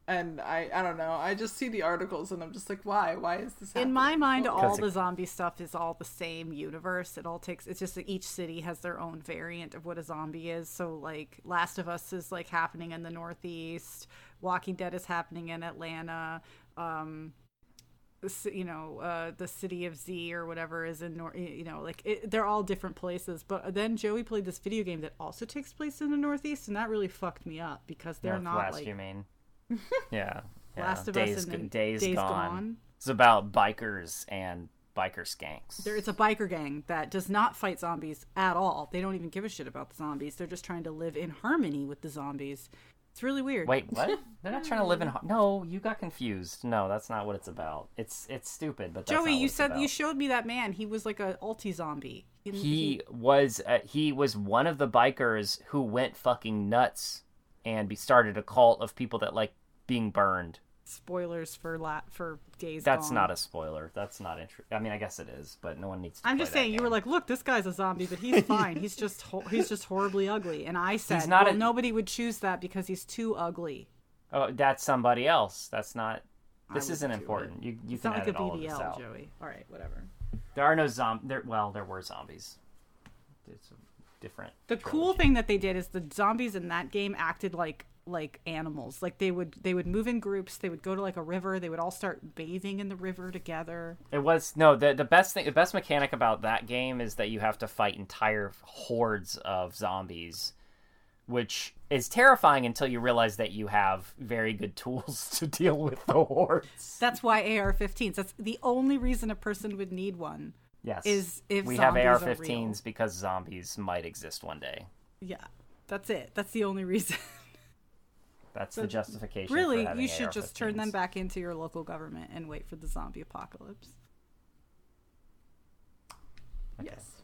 and I I don't know. I just see the articles, and I'm just like, why? Why is this? In my mind, all it- the zombie stuff is all the same universe. It all takes. It's just that each city has their own variant of what a zombie is. So, like, Last of Us is like happening in the Northeast. Walking Dead is happening in Atlanta. Um, you know, uh, the city of Z or whatever is in Nor. You know, like it, they're all different places. But then Joey played this video game that also takes place in the Northeast, and that really fucked me up because they're Northwest, not like you mean? (laughs) Yeah. yeah. Last of days, Us and then days, Days gone. Gone. It's about bikers and biker skanks. There is a biker gang that does not fight zombies at all. They don't even give a shit about the zombies. They're just trying to live in harmony with the zombies. It's really weird. Wait, what? (laughs) They're not trying to live in. har- No, you got confused. No, that's not what it's about. It's it's stupid, but that's Joey, you said about. you showed me that man. He was like a ulti zombie. he was uh, he was one of the bikers who went fucking nuts and be started a cult of people that like being burned. Spoilers for la- for days. That's Gone. not a spoiler. That's not interesting. I mean, I guess it is, but no one needs to. I'm just saying. You were like, look, this guy's a zombie, but he's fine. he's just ho- (laughs) he's just horribly ugly. And I said, well, a- nobody would choose that because he's too ugly. oh, that's somebody else. That's not. This isn't important. You you It's can not like a edit all out. Joey. All right, whatever. There are no zombies. There well, there were zombies. It's a different. The cool thing that they did is the zombies in that game acted like like animals. Like they would they would move in groups. They would go to like a river. They would all start bathing in the river together. It was no the the best thing the best mechanic about that game is that you have to fight entire hordes of zombies, which is terrifying until you realize that you have very good (laughs) tools to deal with the hordes. That's why AR-15s. That's the only reason a person would need one. Yes, Is if we have zombies are AR-15s real. because zombies might exist one day. Yeah, that's it. That's the only reason. (laughs) That's the justification. really, you should just turn them back into your local government and wait for the zombie apocalypse. Yes.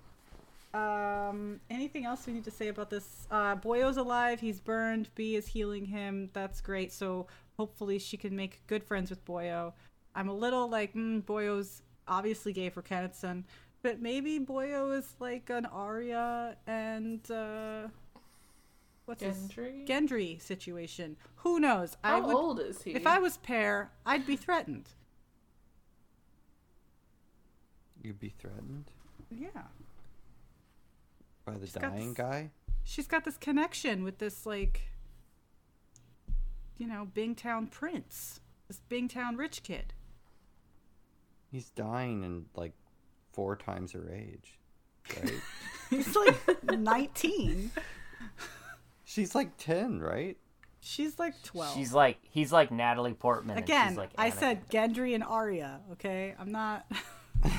Um, anything else we need to say about this? Uh, Boyo's alive. He's burned. Bee is healing him. That's great. So hopefully she can make good friends with Boyo. I'm a little like, mm, Boyo's obviously gay for Kennitsson, but maybe Boyo is like an Arya and uh, what's his Gendry? Gendry situation. Who knows? I How would, old is he? If I was Per, I'd be threatened. You'd be threatened Yeah. by the She's dying this- guy. she's got this connection with this like you know bingtown prince this bingtown rich kid He's dying and like four times her age, right? (laughs) (laughs) he's like 19 She's like ten, right? She's like twelve. She's like he's like Natalie Portman. and Again, she's like I said Gendry and Arya. Okay, I'm not. (laughs)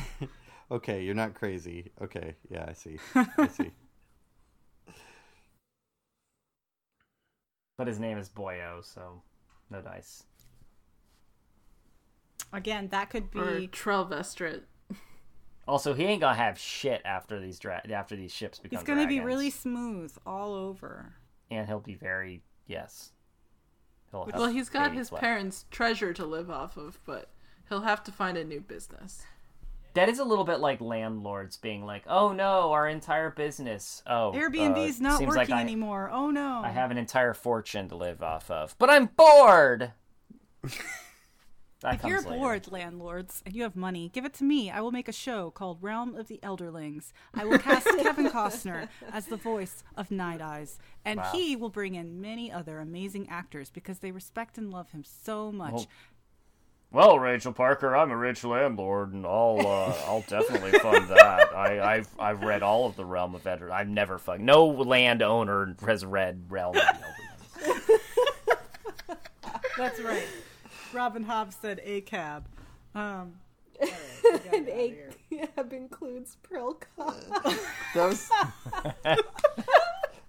Okay, you're not crazy. Okay, yeah, I see. I see. (laughs) but his name is Boyo, so no dice. Again, that could Or be. Trelvestrit. Also, he ain't gonna have shit after these dra- after these ships become. He's gonna be really smooth all over. And he'll be very yes. He'll Well, he's got his left. parents' treasure to live off of, but he'll have to find a new business. That is a little bit like landlords being like, "Oh no, our entire business. Oh, Airbnb's uh, not seems working like I, anymore. Oh no! I have an entire fortune to live off of, but I'm bored." (laughs) That If you're later. bored, landlords, and you have money, give it to me. I will make a show called Realm of the Elderlings. I will cast (laughs) Kevin Costner as the voice of Night Eyes, and Wow. he will bring in many other amazing actors because they respect and love him so much. Well, Well, Rachel Parker, I'm a rich landlord, and I'll uh, I'll (laughs) definitely fund that. I, I've I've read all of the Realm of Elder. I've never fun. No landowner has read Realm of the Elder. (laughs) That's right. Robin Hobbs said a cab. Um, and a cab includes Prilkop. (laughs) That was. (laughs)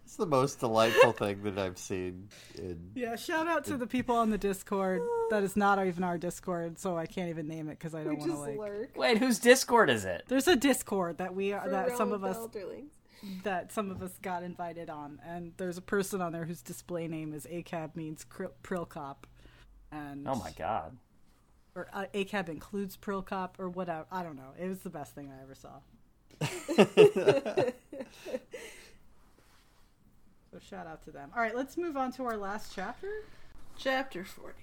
it's the most delightful thing that I've seen. In... yeah, shout out to the people on the Discord. That is not even our Discord, so I can't even name it because I don't want to like. lurk. Wait, whose Discord is it? There's a Discord that we are that some of us Elderlings. that some of us got invited on, and there's a person on there whose display name is ACAB means Kril- Prilkop, and Oh my god. or uh, ACAB includes Prilkop or whatever. I don't know. It was the best thing I ever saw. (laughs) so shout out to them. All right, let's move on to our last chapter Chapter 40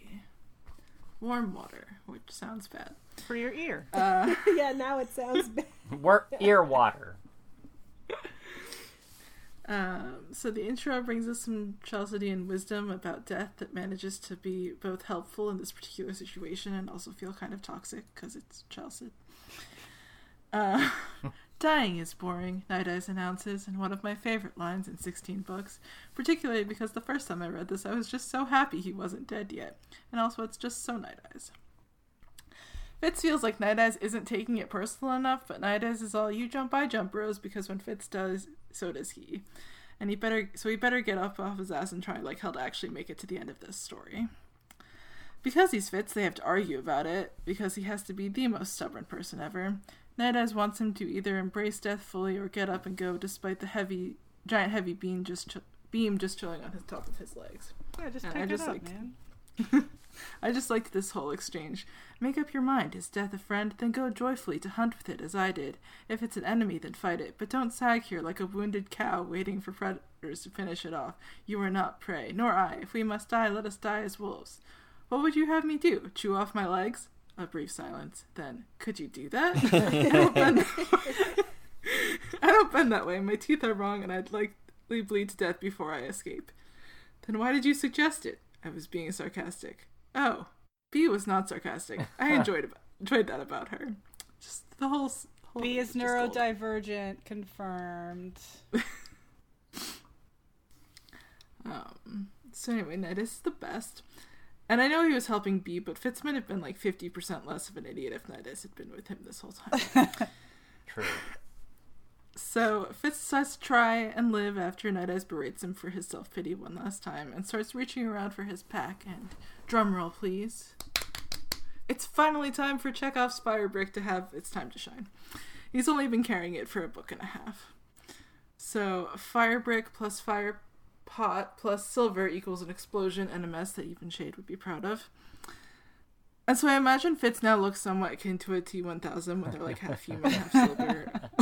Warm Water, which sounds bad. for your ear. (laughs) (laughs) yeah, now it sounds bad. Work ear water. Um, so the intro brings us some Chalcedean wisdom about death that manages to be both helpful in this particular situation and also feel kind of toxic because it's Chalced. Uh, (laughs) dying is boring, Night Eyes announces in one of my favorite lines in 16 books, particularly because the first time I read this I was just so happy he wasn't dead yet, and also it's just so Night Eyes. Fitz feels like Night Eyes isn't taking it personal enough, but Night Eyes is all you jump, I jump, Rose, because when Fitz does, so does he. And he better, so he better get up off his ass and try like hell to actually make it to the end of this story. Because he's Fitz, they have to argue about it, because he has to be the most stubborn person ever. Night wants him to either embrace death fully or get up and go, despite the heavy, giant heavy beam just ch- beam just chilling on his top of his legs. yeah, just and pick I it just up, like- man. (laughs) I just liked this whole exchange. Make up your mind. Is death a friend? Then go joyfully to hunt with it, as I did. If it's an enemy, then fight it. But don't sag here like a wounded cow waiting for predators to finish it off. You are not prey, nor I. If we must die, let us die as wolves. What would you have me do? Chew off my legs? A brief silence. Then, could you do that? (laughs) I don't bend that (laughs) way. I don't bend that way. My teeth are wrong, and I'd likely bleed to death before I escape. Then why did you suggest it? I was being sarcastic. Oh, Bee was not sarcastic. I (laughs) enjoyed ab- enjoyed that about her. Just the whole. s- whole Bee is just whole- neurodivergent, confirmed. (laughs) Um. So anyway, Ned is the best, and I know he was helping Bee, but Fitz might have been like fifty percent less of an idiot if Night Eyes had been with him this whole time. (laughs) True. So Fitz to try and live after Night Eyes berates him for his self pity one last time and starts reaching around for his pack. And drumroll, please. It's finally time for Chekhov's fire brick to have its time to shine. He's only been carrying it for a book and a half. So fire brick plus fire pot plus silver equals an explosion and a mess that even Chade would be proud of. And so I imagine Fitz now looks somewhat akin to a T1000 when they're like half human, half (laughs)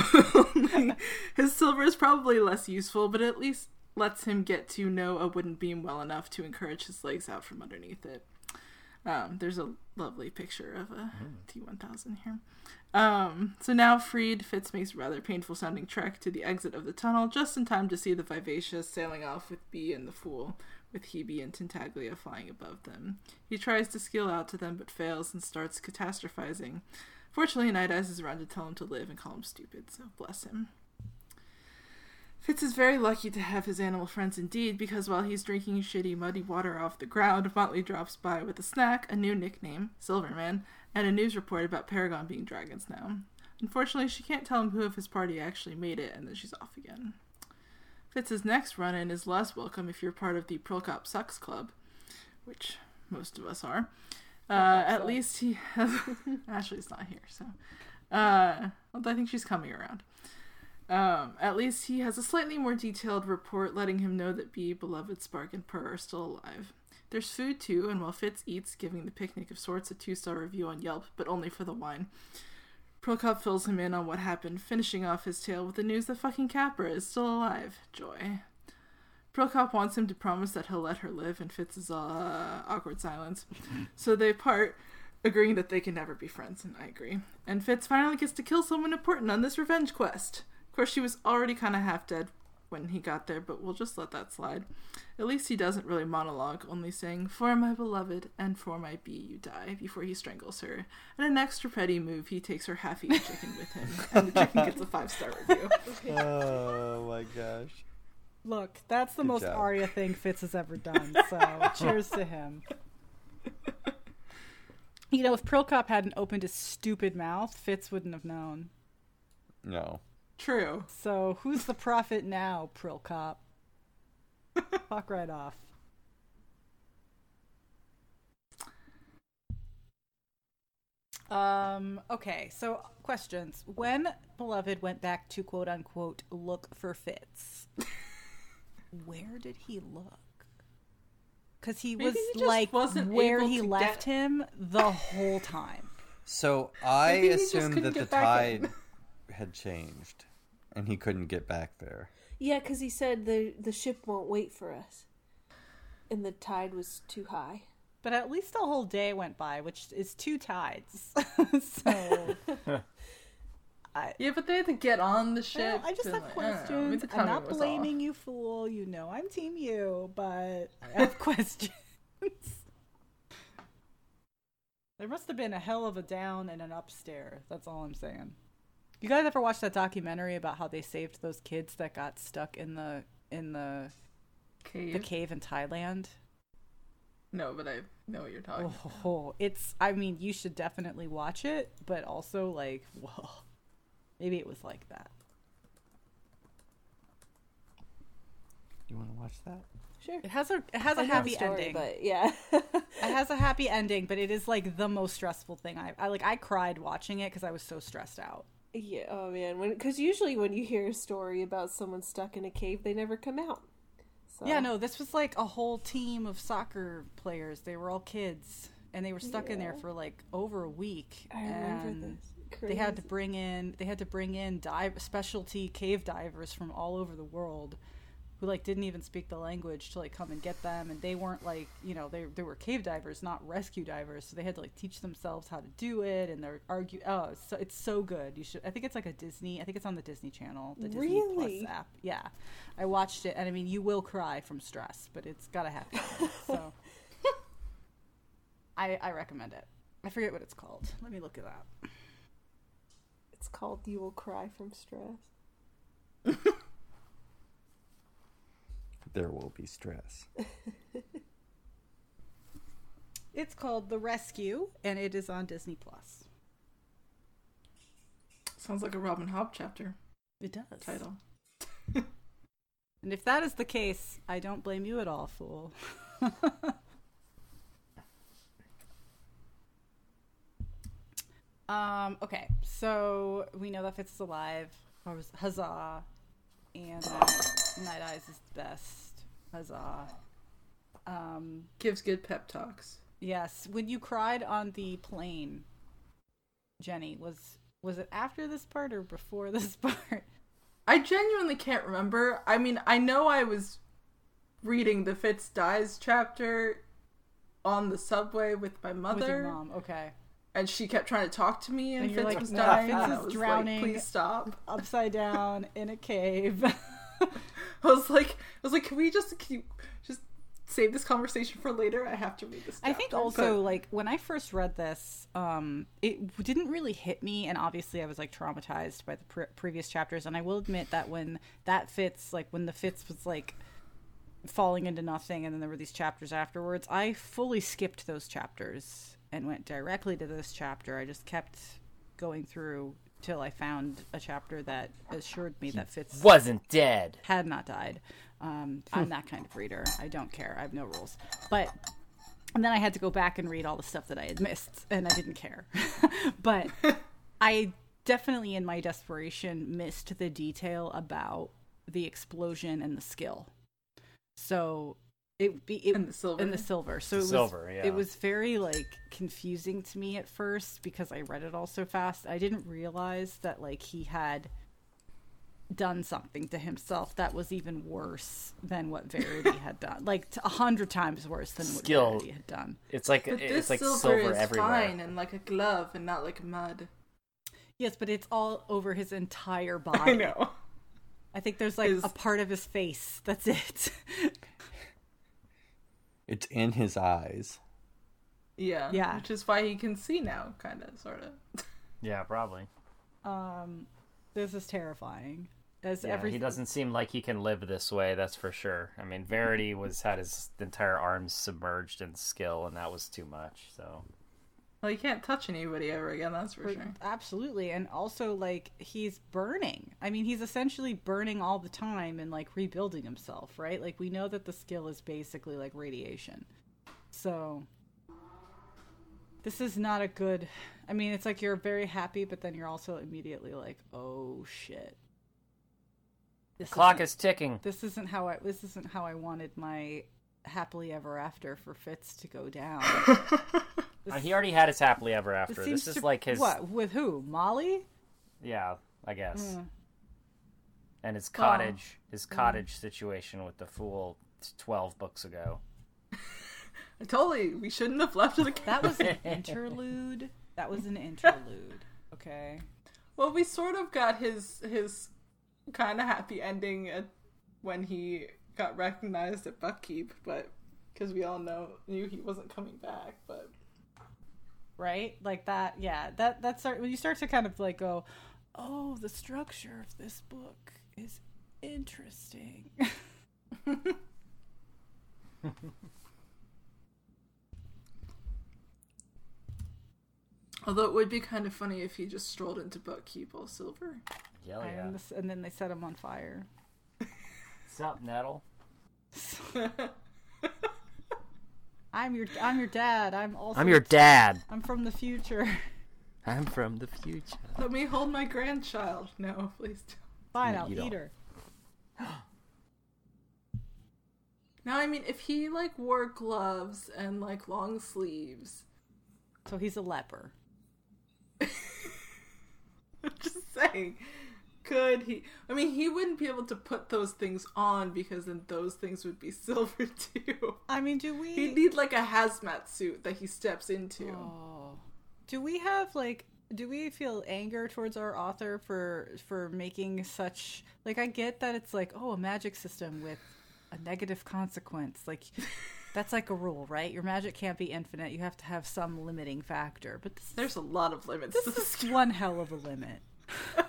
silver. (laughs) His silver is probably less useful, but at least lets him get to know a wooden beam well enough to encourage his legs out from underneath it. Um, there's a lovely picture of a T1000 here. Um, so now freed, Fitz makes a rather painful sounding trek to the exit of the tunnel just in time to see the Vivacious sailing off with Bee and the Fool, with Hebe and Tintaglia flying above them. He tries to skill out to them but fails and starts catastrophizing. Fortunately, Eyes is around to tell him to live and call him stupid, so bless him. Fitz is very lucky to have his animal friends indeed, because while he's drinking shitty, muddy water off the ground, Motley drops by with a snack, a new nickname, Silverman, and a news report about Paragon being dragons now. Unfortunately, she can't tell him who of his party actually made it, and then she's off again. Fitz's next run in is less welcome if you're part of the Prilkop Sucks Club, which most of us are. Uh, at least he (laughs) has. Ashley's not here, so. Uh, although I think she's coming around. Um, at least he has a slightly more detailed report letting him know that Bee, Beloved, Spark, and Per are still alive. There's food too, and while Fitz eats, giving the picnic of sorts a two star review on Yelp, but only for the wine. Prilkop fills him in on what happened, finishing off his tale with the news that fucking Capra is still alive. Joy. Prilkop wants him to promise that he'll let her live, and Fitz is uh, awkward silence. so they part, agreeing that they can never be friends, and I agree. And Fitz finally gets to kill someone important on this revenge quest. Of course, she was already kind of half dead when he got there, but we'll just let that slide. At least he doesn't really monologue, only saying, For my beloved and for my bee you die, before he strangles her. And an extra petty move, he takes her half eaten chicken with him, and the chicken gets a five star review. (laughs) Oh my gosh. Look, that's the Good most job. Arya thing Fitz has ever done. So (laughs) cheers to him. You know, if Prilkop hadn't opened his stupid mouth, Fitz wouldn't have known. No. True. So who's the prophet now, Prilkop? Fuck (laughs) right off. Um, okay, so questions. When Beloved went back to quote unquote look for Fitz, (laughs) where did he look? Because he Maybe was he like wasn't where he left get- him the whole time. So (laughs) I Maybe assumed that the get back in. tide had changed, and he couldn't get back there. Yeah, because he said the the ship won't wait for us, and the tide was too high. But at least a whole day went by, which is two tides. (laughs) so oh. I, (laughs) Yeah, but they had to get on the ship. I just have like, I don't know, questions. I'm not blaming off. you, fool. You know I'm Team You, but I have (laughs) questions. there must have been a hell of a down and an upstairs. That's all I'm saying. You guys ever watch that documentary about how they saved those kids that got stuck in the in the Cave. the cave in Thailand? No, but I know what you're talking about. Oh, it's. I mean, you should definitely watch it, but also like, (laughs) whoa, maybe it was like that. You want to watch that? Sure. It has a it has a I know the happy story, ending. but yeah. (laughs) It has a happy ending, but it is like the most stressful thing I I like. I cried watching it because I was so stressed out. Yeah. Oh man. When because usually when you hear a story about someone stuck in a cave, they never come out. So, Yeah, no, this was like a whole team of soccer players. They were all kids, and they were stuck in there for like over a week. I remember this. They had to bring in they had to bring in dive specialty cave divers from all over the world who like didn't even speak the language to like come and get them and they weren't like you know they they were cave divers not rescue divers so they had to like teach themselves how to do it and they're argue oh so, it's so good. You should I think it's like a Disney I think it's on the Disney Channel the Disney Really? Plus app. Yeah. I watched it and I mean you will cry from stress but it's gotta happen so. (laughs) I I recommend it. I forget what it's called. Let me look it up. It's called "You Will Cry from Stress." (laughs) There will be stress. (laughs) It's called The Rescue, and it is on Disney Plus. Sounds like a Robin Hobb chapter It does. title. (laughs) And if that is the case, I don't blame you at all, fool. (laughs) um. Okay. So we know that Fitz is alive. Huzzah, and Night Eyes is best. Huzzah. Um. Gives good pep talks. Yes. When you cried on the plane, Jenny was was it after this part or before (laughs) this part? I genuinely can't remember. I mean, I know I was reading the Fitz dies chapter on the subway with my mother, With your mom. Okay. And she kept trying to talk to me, and, And Fitz like, was "No, dying. Fitz and I is was drowning." Like, Please stop. upside down in a cave. (laughs) (laughs) I was like, I was like, can we just, can you just save this conversation for later. I have to read this. I think also but- like when I first read this, um, it didn't really hit me, and obviously I was like traumatized by the pre- previous chapters. And I will admit that when that fits, like when the fits was like falling into nothing, and then there were these chapters afterwards, I fully skipped those chapters and went directly to this chapter. I just kept going through till I found a chapter that assured me that Fitz Wasn't dead. had not died. Um, I'm that kind of reader. I don't care. I have no rules. But and then I had to go back and read all the stuff that I had missed, and I didn't care. (laughs) but (laughs) I definitely, in my desperation, missed the detail about the explosion and the skill. So it be it, And the silver. and the silver. So it was, Silver, yeah. it was very like confusing to me at first because I read it all so fast. I didn't realize that like he had done something to himself that was even worse than what Verity had (laughs) done. Like t- a hundred times worse than what Skill. Verity had done. It's like But it's this like silver, silver, is everywhere. fine and like a glove and not like mud. Yes, but it's all over his entire (laughs) body. I know. I think there's like His- a part of his face. That's it. (laughs) It's in his eyes. Yeah. Yeah. Which is why he can see now, kind of, sort of. Yeah, probably. um, this is terrifying. As Yeah, every he doesn't seem like he can live this way. That's for sure. I mean, Verity was had his entire arms submerged in skill, and that was too much. So Well, he can't touch anybody ever again. That's for sure. Absolutely. And also, like, he's burning. I mean, he's essentially burning all the time and, like, rebuilding himself, right? Like, we know that the skill is basically like radiation. So, this is not a good. I mean, it's like you're very happy, but then you're also immediately like, oh shit. This clock is ticking. This isn't how I. This isn't how I wanted my happily ever after for Fitz to go down. (laughs) Uh, he already had his happily ever after. This, seems is to- like his what with who? Molly? yeah, I guess. Mm. And his cottage, his cottage situation with the fool twelve books ago. (laughs) totally. We shouldn't have left it. That was an (laughs) interlude. That was an interlude. Okay. Well, we sort of got his his kind of happy ending at when he got recognized at Buckkeep, but because we all know knew he wasn't coming back. But Right? Like that. Yeah. That that start when you start to kind of like go, "Oh, the structure of this book is interesting." (laughs) although it would be kind of funny if he just strolled into Buckkeep all silver. Hell yeah. and, this, and then they set him on fire. What's up, Nettle? (laughs) I'm your I'm your dad. I'm also I'm your dad. I'm from the future. I'm from the future. Let me hold my grandchild. No, please. Don't. Fine, No, I'll you eat don't. her. (gasps) Now, I mean, if he like wore gloves and like long sleeves, So he's a leper. (laughs) I'm just saying, could he? I mean, he wouldn't be able to put those things on because then those things would be (laughs) silver too. I mean, do we He'd need like a hazmat suit that he steps into. Oh. Do we have like do we feel anger towards our author for for making such like I get that it's like oh a magic system with a negative consequence like (laughs) that's like a rule right your magic can't be infinite you have to have some limiting factor but this, There's a lot of limits. this this. is one hell of a limit (laughs)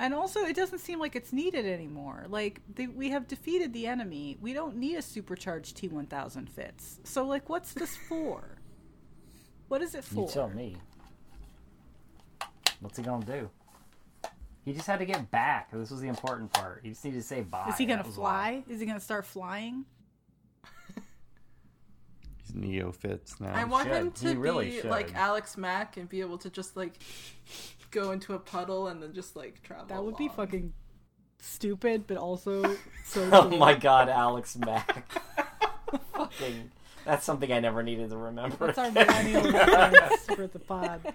and also it doesn't seem like it's needed anymore like they, we have defeated the enemy we don't need a supercharged T1000 Fitz so like what's this (laughs) for what is it for You tell me. What's he gonna do? He just had to get back. This was the important part. He just needed to say bye. Is he gonna That was all. fly? Is he gonna start flying? He's Neo Fitz now. I want should. him to He be should. like Alex Mack and be able to just like go into a puddle and then just like travel. That would be fucking stupid, but also (laughs) so. Oh cool. my god, Alex Mack. (laughs) Fucking. That's something I never needed to remember. That's our millennial (laughs) reference for the pod.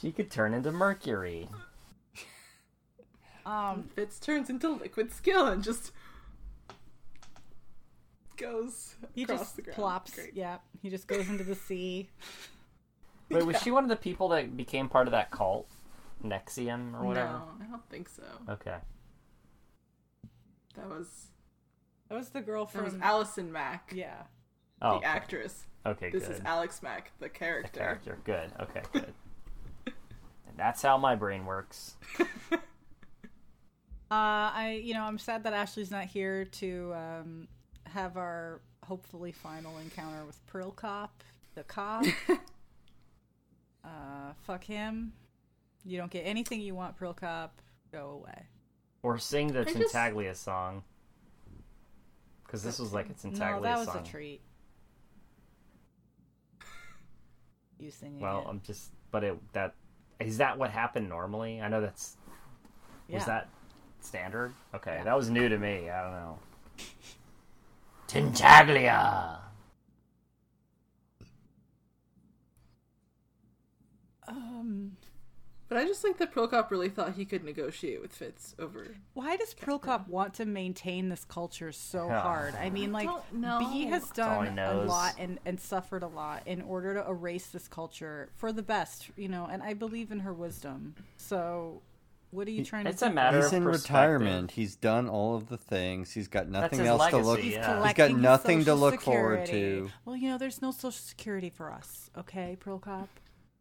She could turn into Mercury. Um, Fitz turns into liquid skill and just goes he just the plops. Great. Yeah, he just goes into the sea. Wait, was she one of the people that became part of that cult? NXIVM or whatever? No, I don't think so. Okay. That was That was the girl that from was Allison Mack, Yeah. Oh, the actress. okay, good. This good. is Alex Mack, the The character. character. Good. Okay, good. (laughs) and that's how my brain works. (laughs) Uh, I, you know, I'm sad that Ashley's not here to um, have our hopefully final encounter with Prilkop, the cop. (laughs) uh, fuck him. You don't get anything you want, Prilkop. Go away. Or sing the I just- Tintaglia song. Because this was like a Tintaglia song. no, that was song. a treat. (sighs) You singing it Well, it. I'm just, but it that is that what happened normally? I know that's yeah. was that standard. Okay, Yeah. that was new to me. I don't know. Tintaglia. Um, But I just think that Prilkop really thought he could negotiate with Fitz over. why does Prilkop want to maintain this culture so Yeah. hard? I mean, like, don't. Bee has done a lot and, and suffered a lot in order to erase this culture for the best, you know, and I believe in her wisdom. So, what are you trying It's to It's a do? matter He's of in retirement. He's done all of the things. He's got nothing his else to look. He's yeah. He's got nothing to Social look forward to. Well, you know, there's no social security for us, okay, Prilkop?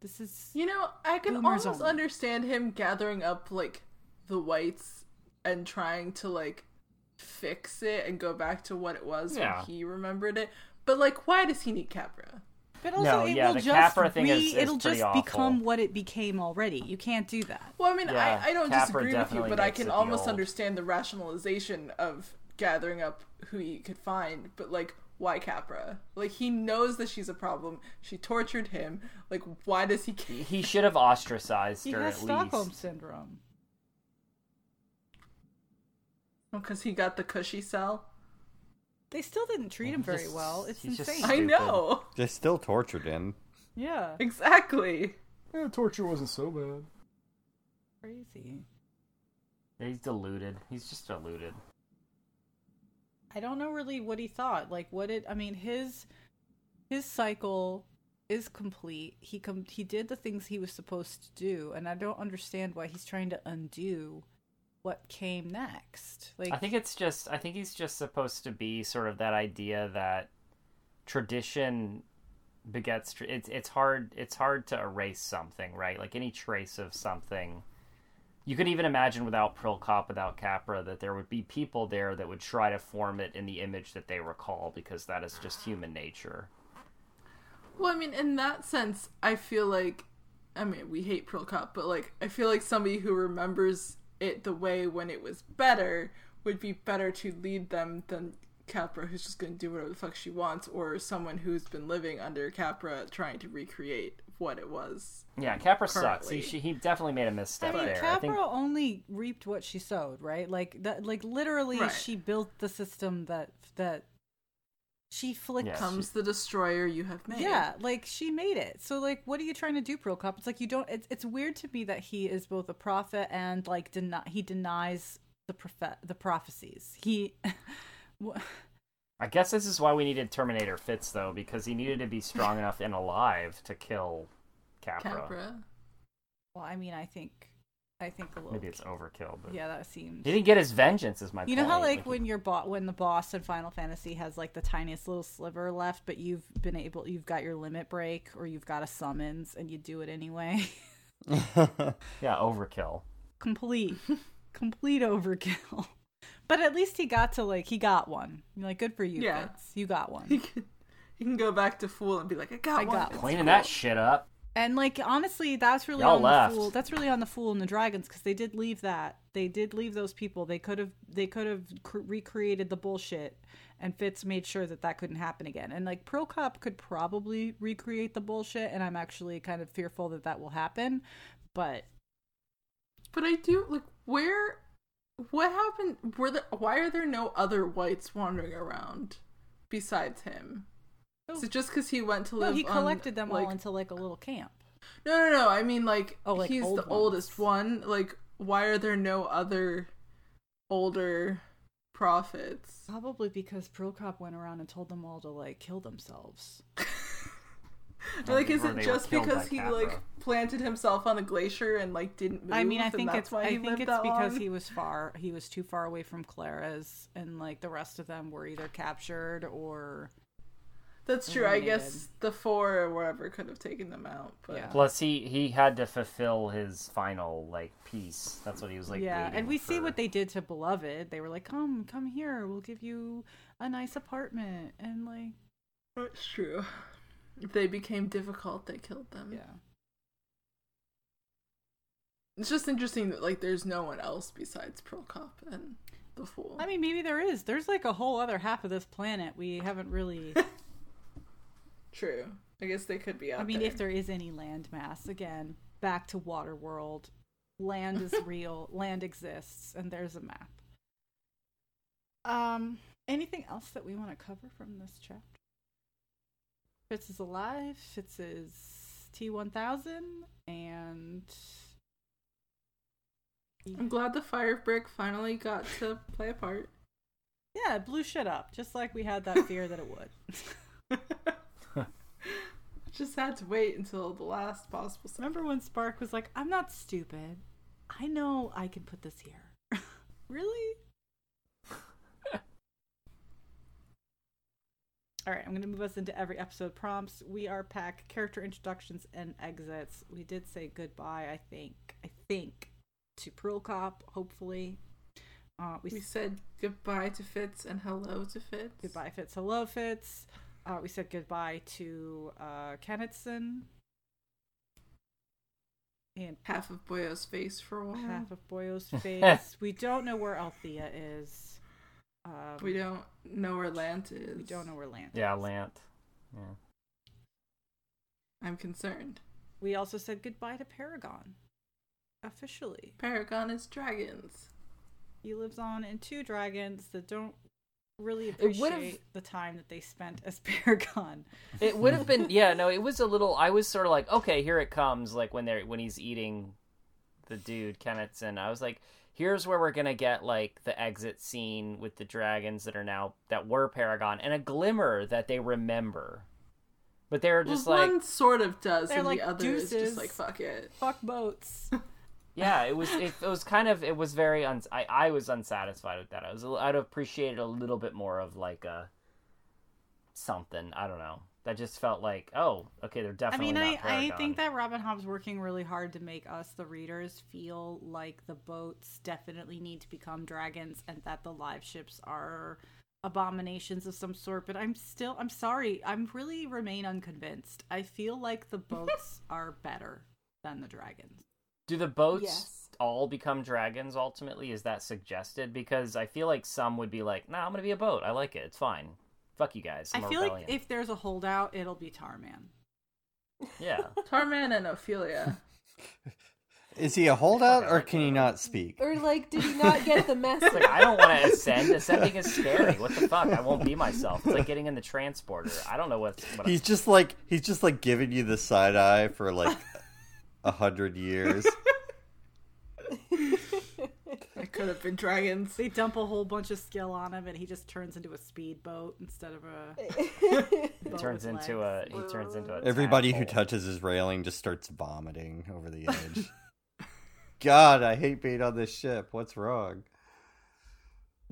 This is. You know, I can almost only. understand him gathering up like the whites and trying to like fix it and go back to what it was Yeah. when he remembered it. But like, why does he need Capra? But also, No, it yeah, will the just Capra thing re- is- is it'll pretty just become what it became already. You can't do that. Well, I mean, Yeah, I, I don't Capra disagree with you, but I can it the almost old- understand the rationalization of gathering up who he could find. But like, why Capra? Like, he knows that she's a problem. She tortured him. Like, why does he care? He should have ostracized He her has at Stockholm least. syndrome. Oh, because he got the cushy cell. They still didn't treat him very just- well. It's he's insane. I know They still tortured him. yeah, exactly. Yeah, torture wasn't so bad. crazy. He's deluded. He's just deluded. I don't know really what he thought. Like, what did I mean? His his cycle is complete. He com- he did the things he was supposed to do, and I don't understand why he's trying to undo what came next. Like, I think it's just I think he's just supposed to be sort of that idea that tradition begets tr- it's it's hard it's hard to erase something, right? Like any trace of something. You could even imagine without Prilkop, without Capra, that there would be people there that would try to form it in the image that they recall because that is just human nature. Well, I mean, in that sense, I feel like, I mean, we hate Prilkop, but like, I feel like somebody who remembers it the way when it was better would be better to lead them than Capra, who's just going to do whatever the fuck she wants, or someone who's been living under Capra trying to recreate what it was. Yeah, Capra sucks. He, she, he definitely made a misstep mean, there. I Capra think only reaped what she sowed, right? Like that, like literally, Right. she built the system that that she flicked. Yeah. Comes the destroyer you have made. Yeah, like she made it. So like, what are you trying to do, Prilkop? It's like you don't. It's it's weird to me that he is both a prophet and like deny he denies the prophet the prophecies. He. (laughs) wha- I guess this is why we needed Terminator Fitz though, because he needed to be strong enough and alive to kill Capra. Capra. well, I mean, I think, I think a little. Maybe it's overkill, but Yeah, that seems. he didn't get his vengeance. Is my You know how like he- when your bo- when the boss in Final Fantasy has like the tiniest little sliver left, but you've been able you've got your limit break or you've got a summons and you do it anyway. (laughs) yeah overkill. complete complete overkill. But at least he got to like he got one. You're like good for you, Yeah. Fitz. You got one. He can, he can go back to Fool and be like, I got I one. got Cleaning cool." that shit up. And like honestly, that's really Y'all on left. the fool. That's really on the fool and the dragons because they did leave that. They did leave those people. They could have. They could have cr- recreated the bullshit, and Fitz made sure that that couldn't happen again. And like Prilkop could probably recreate the bullshit, and I'm actually kind of fearful that that will happen. But But I do like where what happened were there why are there no other whites wandering around besides him? Is it just because he went to no, live he on, collected them like, all into like a little camp. No no no, I mean like, Oh, like he's old the oldest one. Like why are there no other older prophets? Probably because Prilkop went around and told them all to like kill themselves. (laughs) like is it just because he Capra. like planted himself on a glacier and like didn't move. I mean, I think it's why I think it's because long? he was far. He was too far away from Clerres, and like the rest of them were either captured or That's true. I guess the four or whatever could have taken them out, but Yeah. Plus, he he had to fulfill his final like piece. That's what he was like. yeah. And we see what they did to Beloved. They were like, "Come, come here. We'll give you a nice apartment." And like, that's true. If they became difficult, they killed them. yeah, It's just interesting that like there's no one else besides Prilkop and the Fool. I mean, maybe there is. There's like a whole other half of this planet we haven't really. (laughs) true. I guess they could be out I mean, there. if there is any land mass, again, back to Waterworld. Land is (laughs) real. land exists, and there's a map. Um, anything else that we want to cover from this chapter? Fitz is alive. Fitz is T one thousand, and I'm glad the fire brick finally got to play a part. yeah, it blew shit up, just like we had that fear that it would. (laughs) (laughs) Just had to wait until the last possible second. Remember when Spark was like, "I'm not stupid. I know I can put this here." (laughs) really? All right, I'm going to move us into every episode prompts. We are pack character introductions and exits. We did say goodbye, I think. I think to Prilkop, hopefully. Uh, we, We said goodbye to Fitz and hello to Fitz. goodbye Fitz, hello Fitz. Uh, we said goodbye to uh, Kennitsson. And Half of Boyo's face for a while. half of Boyo's (laughs) face. we don't know where Althea is. Um, We don't know where Lant is. we don't know where Lant. Yeah, is. Lant. Yeah. I'm concerned. We also said goodbye to Paragon. Officially, Paragon is dragons. he lives on in two dragons that don't really It would've- appreciate the time that they spent as (laughs) Paragon. It would have been yeah, no, it was a little I was sort of like, okay, here it comes, like when they're when he's eating the dude Kennitsson. I was like, here's where we're gonna get like the exit scene with the dragons that are now that were Paragon and a glimmer that they remember. But they're just well, like one sort of does, They're and like the other is deuces. just like fuck it. Fuck boats. (laughs) yeah, it was it, it was kind of it was very uns I I was unsatisfied with that. I was a li- I'd appreciated a little bit more of like a something. I don't know. That just felt like, oh, okay, they're definitely. I definitely mean, I, not I Paragon. think that Robin Hobb's working really hard to make us, the readers, feel like the boats definitely need to become dragons and that the live ships are abominations of some sort. But I'm still, I'm sorry, I'm really remain unconvinced. I feel like the (laughs) boats are better than the dragons. Do the boats Yes. all become dragons ultimately? Is that suggested? Because I feel like some would be like, nah, I'm going to be a boat. I like it. It's fine. Fuck you guys. I'm I a feel rebellion. like if there's a holdout, it'll be Tarman. Yeah. (laughs) Tarman and Ophelia. (laughs) Is he a holdout or can he not speak? Or like, did he not get the (laughs) message? It's like, I don't want to ascend. Ascending is scary. What the fuck? I won't be myself. It's like getting in the transporter. I don't know what. what He's just like he's just like giving you the side eye for like a hundred years. It could have been dragons. They dump a whole bunch of skill on him, and he just turns into a speedboat instead of a. (laughs) he boat turns with into legs. a. He turns into a. Everybody who touches his railing just starts vomiting over the edge. (laughs) God, I hate being on this ship. What's wrong?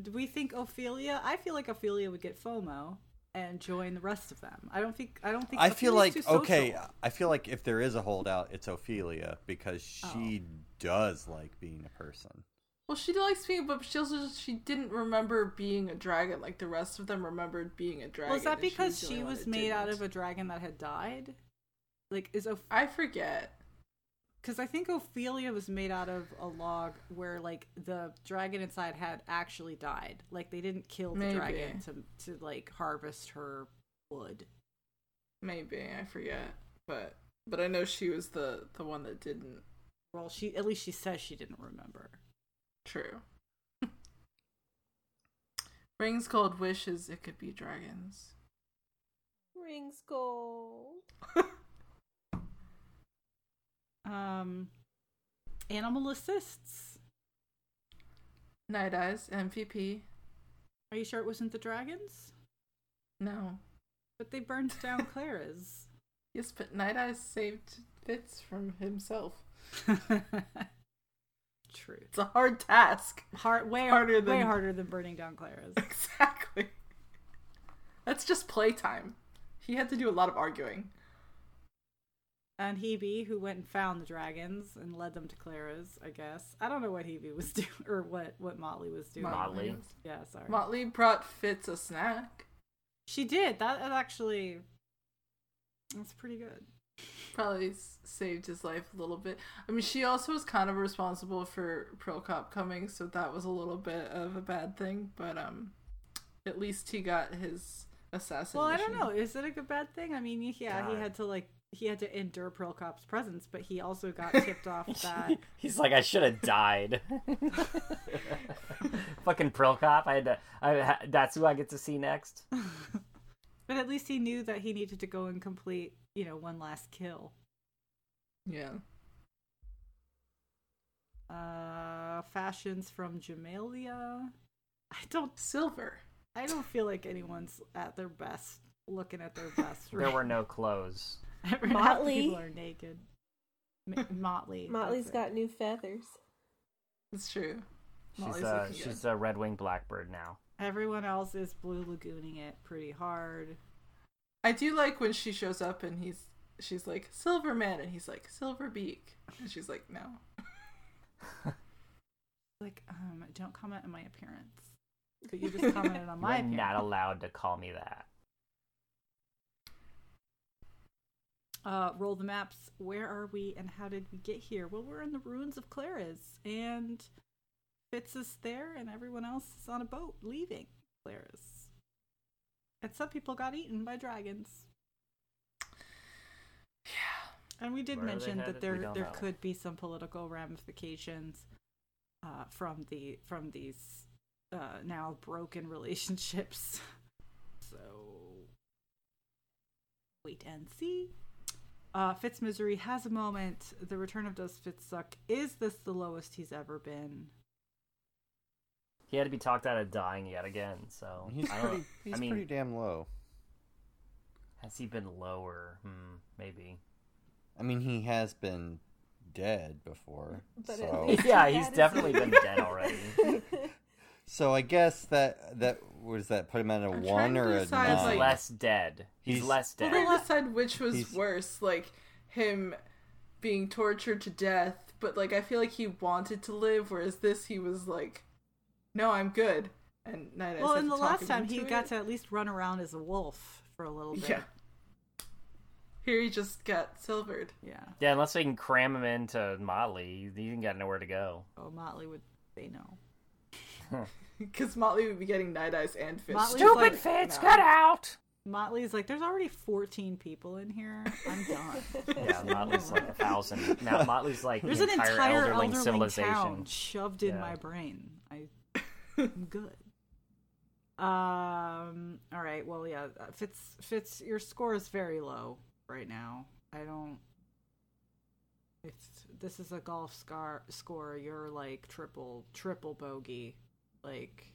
Do we think Ophelia? I feel like Ophelia would get FOMO and join the rest of them. I don't think. I don't think. I feel like okay. I feel like if there is a holdout, it's Ophelia because she oh. does like being a person. Well, she likes being, but she also she didn't remember being a dragon like the rest of them remembered being a dragon. Was that and she because she was made out of a dragon that had died? Like is Oph- I forget. because I think Ophelia was made out of a log where like the dragon inside had actually died. Like they didn't kill the Maybe. dragon to to like harvest her wood. Maybe I forget, but but I know she was the the one that didn't. Well, she at least she says she didn't remember. True. (laughs) Rings gold wishes it could be dragons. Rings gold. (laughs) Um, animal assists. Night Eyes MVP. Are you sure it wasn't the dragons? No. But they burned down (laughs) Clerres. Yes, but Night Eyes saved Fitz from himself. True. It's a hard task. Hard, way Harder harder way than- harder than burning down Clerres. (laughs) Exactly. That's just playtime. He had to do a lot of arguing. and Heeby, who went and found the dragons and led them to Clerres, I guess. I don't know what Heeby was (laughs) doing or what what Motley was doing. Motley. Yeah, sorry. Motley brought Fitz a snack. she did. that. actually that's pretty good. Probably saved his life a little bit. I mean, she also was kind of responsible for Prilkop coming, so that was a little bit of a bad thing. But um, at least he got his assassin. Well, I don't know. Is it a good bad thing? I mean, yeah, he had to like he had to endure Prilkop's presence, but he also got (laughs) tipped off that (laughs) He's like, I should have died. (laughs) Fucking Prilkop. I had to. I, that's who I get to see next. But at least he knew that he needed to go and complete, you know, one last kill. Yeah. Uh, fashions from Jamelia. I don't. Silver. I don't feel like anyone's at their best, looking at their best. There were no clothes. (laughs) Motley. people are naked. M- Motley. (laughs) Motley's that's it. got new feathers. It's true. She's a looking good. she's a red winged blackbird now. Everyone else is blue lagooning it pretty hard. I do like when she shows up and he's she's like Silver Man and he's like Silver Beak and she's like no. (laughs) Like, um, don't comment on my appearance. But you just (laughs) commented on my You're appearance. not allowed to call me that. Uh, roll the maps. Where are we and how did we get here? Well, we're in the ruins of Clerres, and Fitz is there, and everyone else is on a boat leaving Clerres. And some people got eaten by dragons. Yeah. And we did Where mention that there there know. could be some political ramifications uh, from the from these uh, now broken (laughs) relationships. So wait and see. Uh, Fitz Misery has a moment. The return of Does Fitz Suck. Is this the lowest he's ever been? He had to be talked out of dying yet again. So He's I don't. pretty. He's I mean, pretty damn low. has he been lower? Hmm, maybe. I mean, he has been dead before. But so, (laughs) Yeah, he's definitely been dead already. (laughs) so I guess that that was that put him at a I'm one or a nine. like- less dead. He's, He's- less Well, dead. they decide which was He's- worse, like him being tortured to death, but like I feel like he wanted to live, whereas this he was like, "No, I'm good." And Night Eyes well, had in to the last time he into got it. to at least run around as a wolf for a little bit. yeah. Here he just got silvered. Yeah. Yeah, unless they can cram him into Motley, he ain't got nowhere to go. Oh, Motley would say no. Because Motley would be getting Night Eyes and Fish. Motley's Stupid like, Fitz, no. get out! Motley's like, there's already 14 people in here. I'm done. (laughs) Yeah, Motley's like a thousand. Now Motley's like There's the an entire, entire elderling elderling civilization. town shoved in Yeah. my brain. I'm (laughs) good. Um. All right. Well, yeah. uh, Fitz, Fitz, your score is very low right now. I don't. If this is a golf scar score, you're like triple, triple bogey, like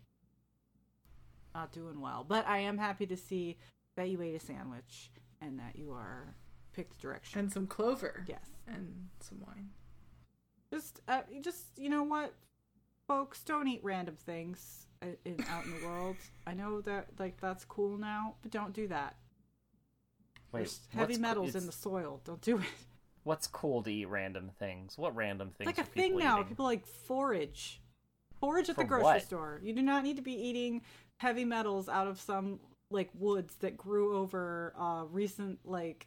not doing well. But I am happy to see that you ate a sandwich and that you are picked direction. and some clover. yes And some wine. just uh, just you know what folks don't eat random things uh, in, out in the world i know that like that's cool now but don't do that Wait, there's heavy what's co- metals in the soil don't do it What's cool to eat random things? What random it's things? like a thing now eating? people like forage forage at the grocery what? store you do not need to be eating heavy metals out of some like woods that grew over uh recent like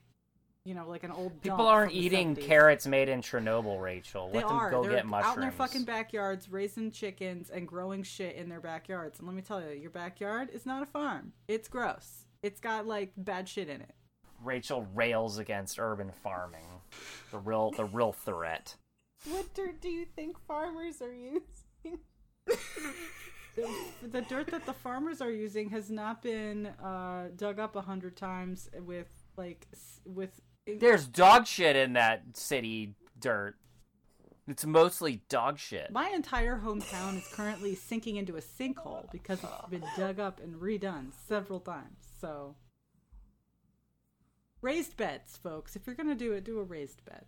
you know like an old People aren't eating 70s. carrots made in Chernobyl, Rachel. They Let them are. go They're get mushrooms. out in their fucking backyards raising chickens and growing shit in their backyards. And let me tell you, your backyard is not a farm. It's gross. It's got like bad shit in it. Rachel rails against urban farming. The real, the real threat. what dirt do you think farmers are using? The, the dirt that the farmers are using has not been uh, dug up a hundred times with like with. There's dog shit in that city dirt. It's mostly dog shit. My entire hometown is currently sinking into a sinkhole because it's been dug up and redone several times. So Raised beds, folks. If you're gonna do it, do a raised bed.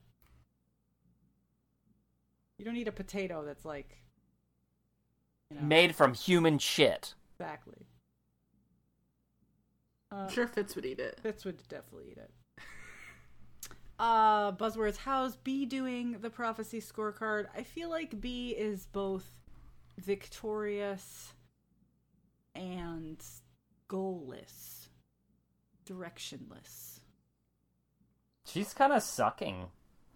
You don't need a potato that's like you know, Made from human shit. exactly. Uh, I'm sure Fitz would eat it. Fitz would definitely eat it. Uh, buzzwords. How's Bee doing the prophecy scorecard? I feel like Bee is both victorious and goalless, directionless. She's kind of sucking.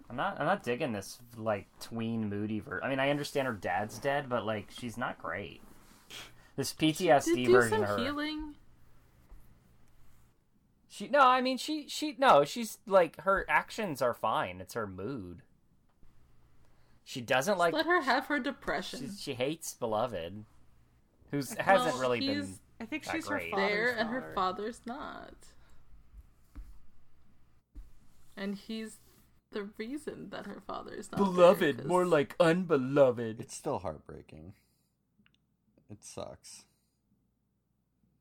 I'm not. I'm not digging this like tween moody ver. I mean, I understand her dad's dead, but like she's not great. This PTSD Did do version some of her. healing. She no, I mean she she no, she's like her actions are fine. It's her mood. She doesn't like Let her have her depression. she, she hates beloved, who's hasn't really been. I think Not she's great. her father's there and her father's not. And he's the reason that her father is not More like unbeloved. It's still heartbreaking. It sucks.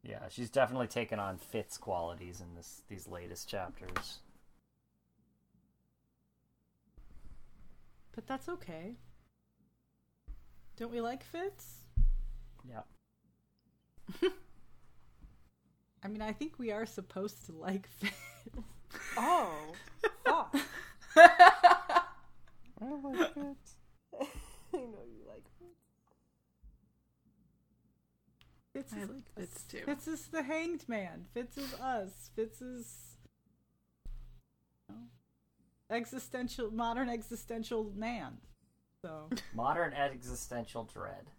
Yeah, she's definitely taken on Fitz qualities in this these latest chapters. But that's okay. Don't we like Fitz? Yeah. (laughs) I mean, I think we are supposed to like Fitz. (laughs) Oh, fuck. (laughs) I like it. I know you like it. Fitz I is like Fitz too. Fitz is the hanged man. Fitz is us. Fitz is you know, existential, modern existential man. So (laughs) Modern existential dread.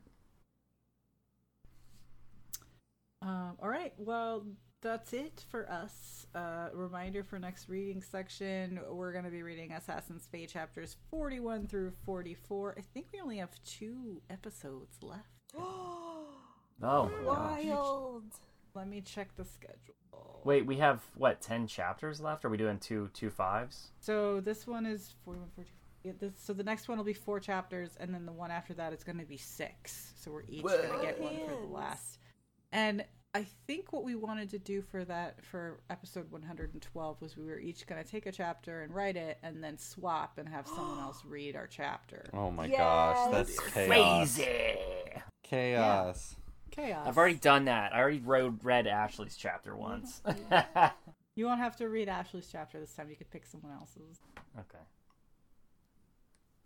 Um, all right. Well, that's it for us. Uh, reminder for next reading section: we're going to be reading Assassin's Fate chapters forty-one through forty-four. I think we only have two episodes left. (gasps) (gasps) (gasps) Oh my gosh. Wild. Let me check the schedule. Wait, we have what ten chapters left? Are we doing two two fives? So this one is 41, 42. Yeah, this, so the next one will be four chapters, and then the one after that is going to be six. So we're each going to get one for the last. And I think what we wanted to do for that for episode 112 was we were each going to take a chapter and write it, and then swap and have someone else read our chapter. (gasps) Oh my Yes. gosh, that's chaos. Crazy. Chaos. Chaos. I've already done that. I already wrote read Ashley's chapter once. (laughs) You won't have to read Ashley's chapter this time. You could pick someone else's. Okay.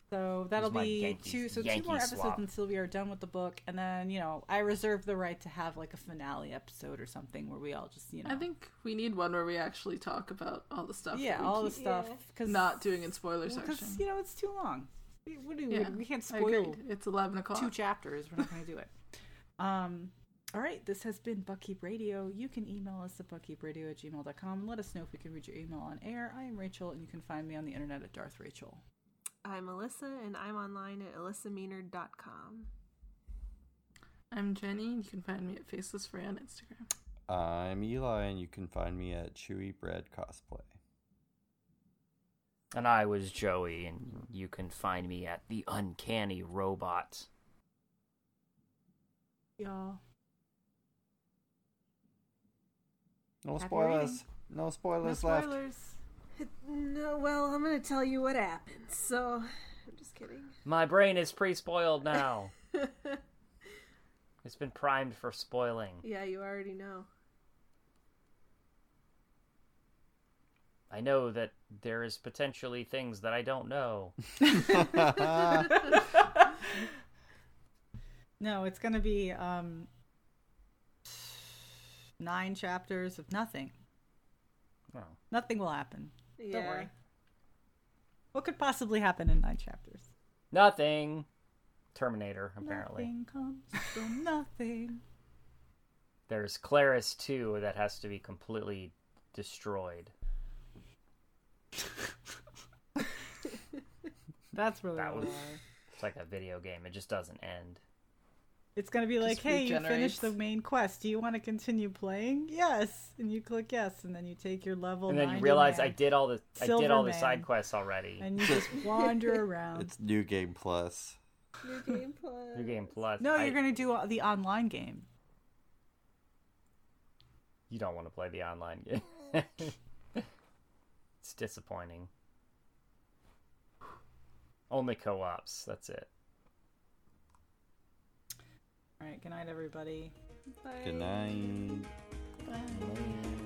So that'll my be Yankees- two. So two more episodes swap. until we are done with the book, and then you know I reserve the right to have like a finale episode or something where we all just you know I think we need one where we actually talk about all the stuff. yeah that we all the keep stuff Yeah. because not doing in spoiler because section. you know it's too long. We, what do we, Yeah, we can't I spoil agreed. It's eleven o'clock. two chapters. We're not going to do it. (laughs) Um. All right, this has been Buckkeep Radio. You can email us at buckkeepradio at gmail.com and let us know if we can read your email on air. I am Rachel, and you can find me on the internet at Darth Rachel. I'm Alyssa, and I'm online at alyssameener.com. I'm Jenny. And you can find me at Faceless Frey on Instagram. I'm Eli, and you can find me at Chewy Bread Cosplay. And I was Joey, and you can find me at the Uncanny Robot. Y'all. No Happy spoilers. reading. No No spoilers left. spoilers. (laughs) No, well, I'm gonna tell you what happened. So, I'm just kidding. My brain is pre-spoiled now. (laughs) it's been primed for spoiling. Yeah, you already know. I know that there is potentially things that I don't know. (laughs) No, it's going to be um, nine chapters of nothing. Oh. Nothing will happen. Yeah. Don't worry. What could possibly happen in nine chapters? Nothing. Terminator, apparently. Nothing comes from (laughs) nothing. There's Clerres too that has to be completely destroyed. (laughs) That's really That was- It's like a video game. It just doesn't end. It's gonna be like, Just hey, you finished the main quest. Do you want to continue playing? Yes, and you click yes, and then you take your level. and then you 90 realize I did all the I did all the side quests already. and you just (laughs) wander around. It's New Game Plus. New game plus. New game plus. No, I- you're gonna do uh, the online game. You don't want to play the online game. (laughs) It's disappointing. Only co-ops. That's it. All right. Good night, everybody. Good night. Bye.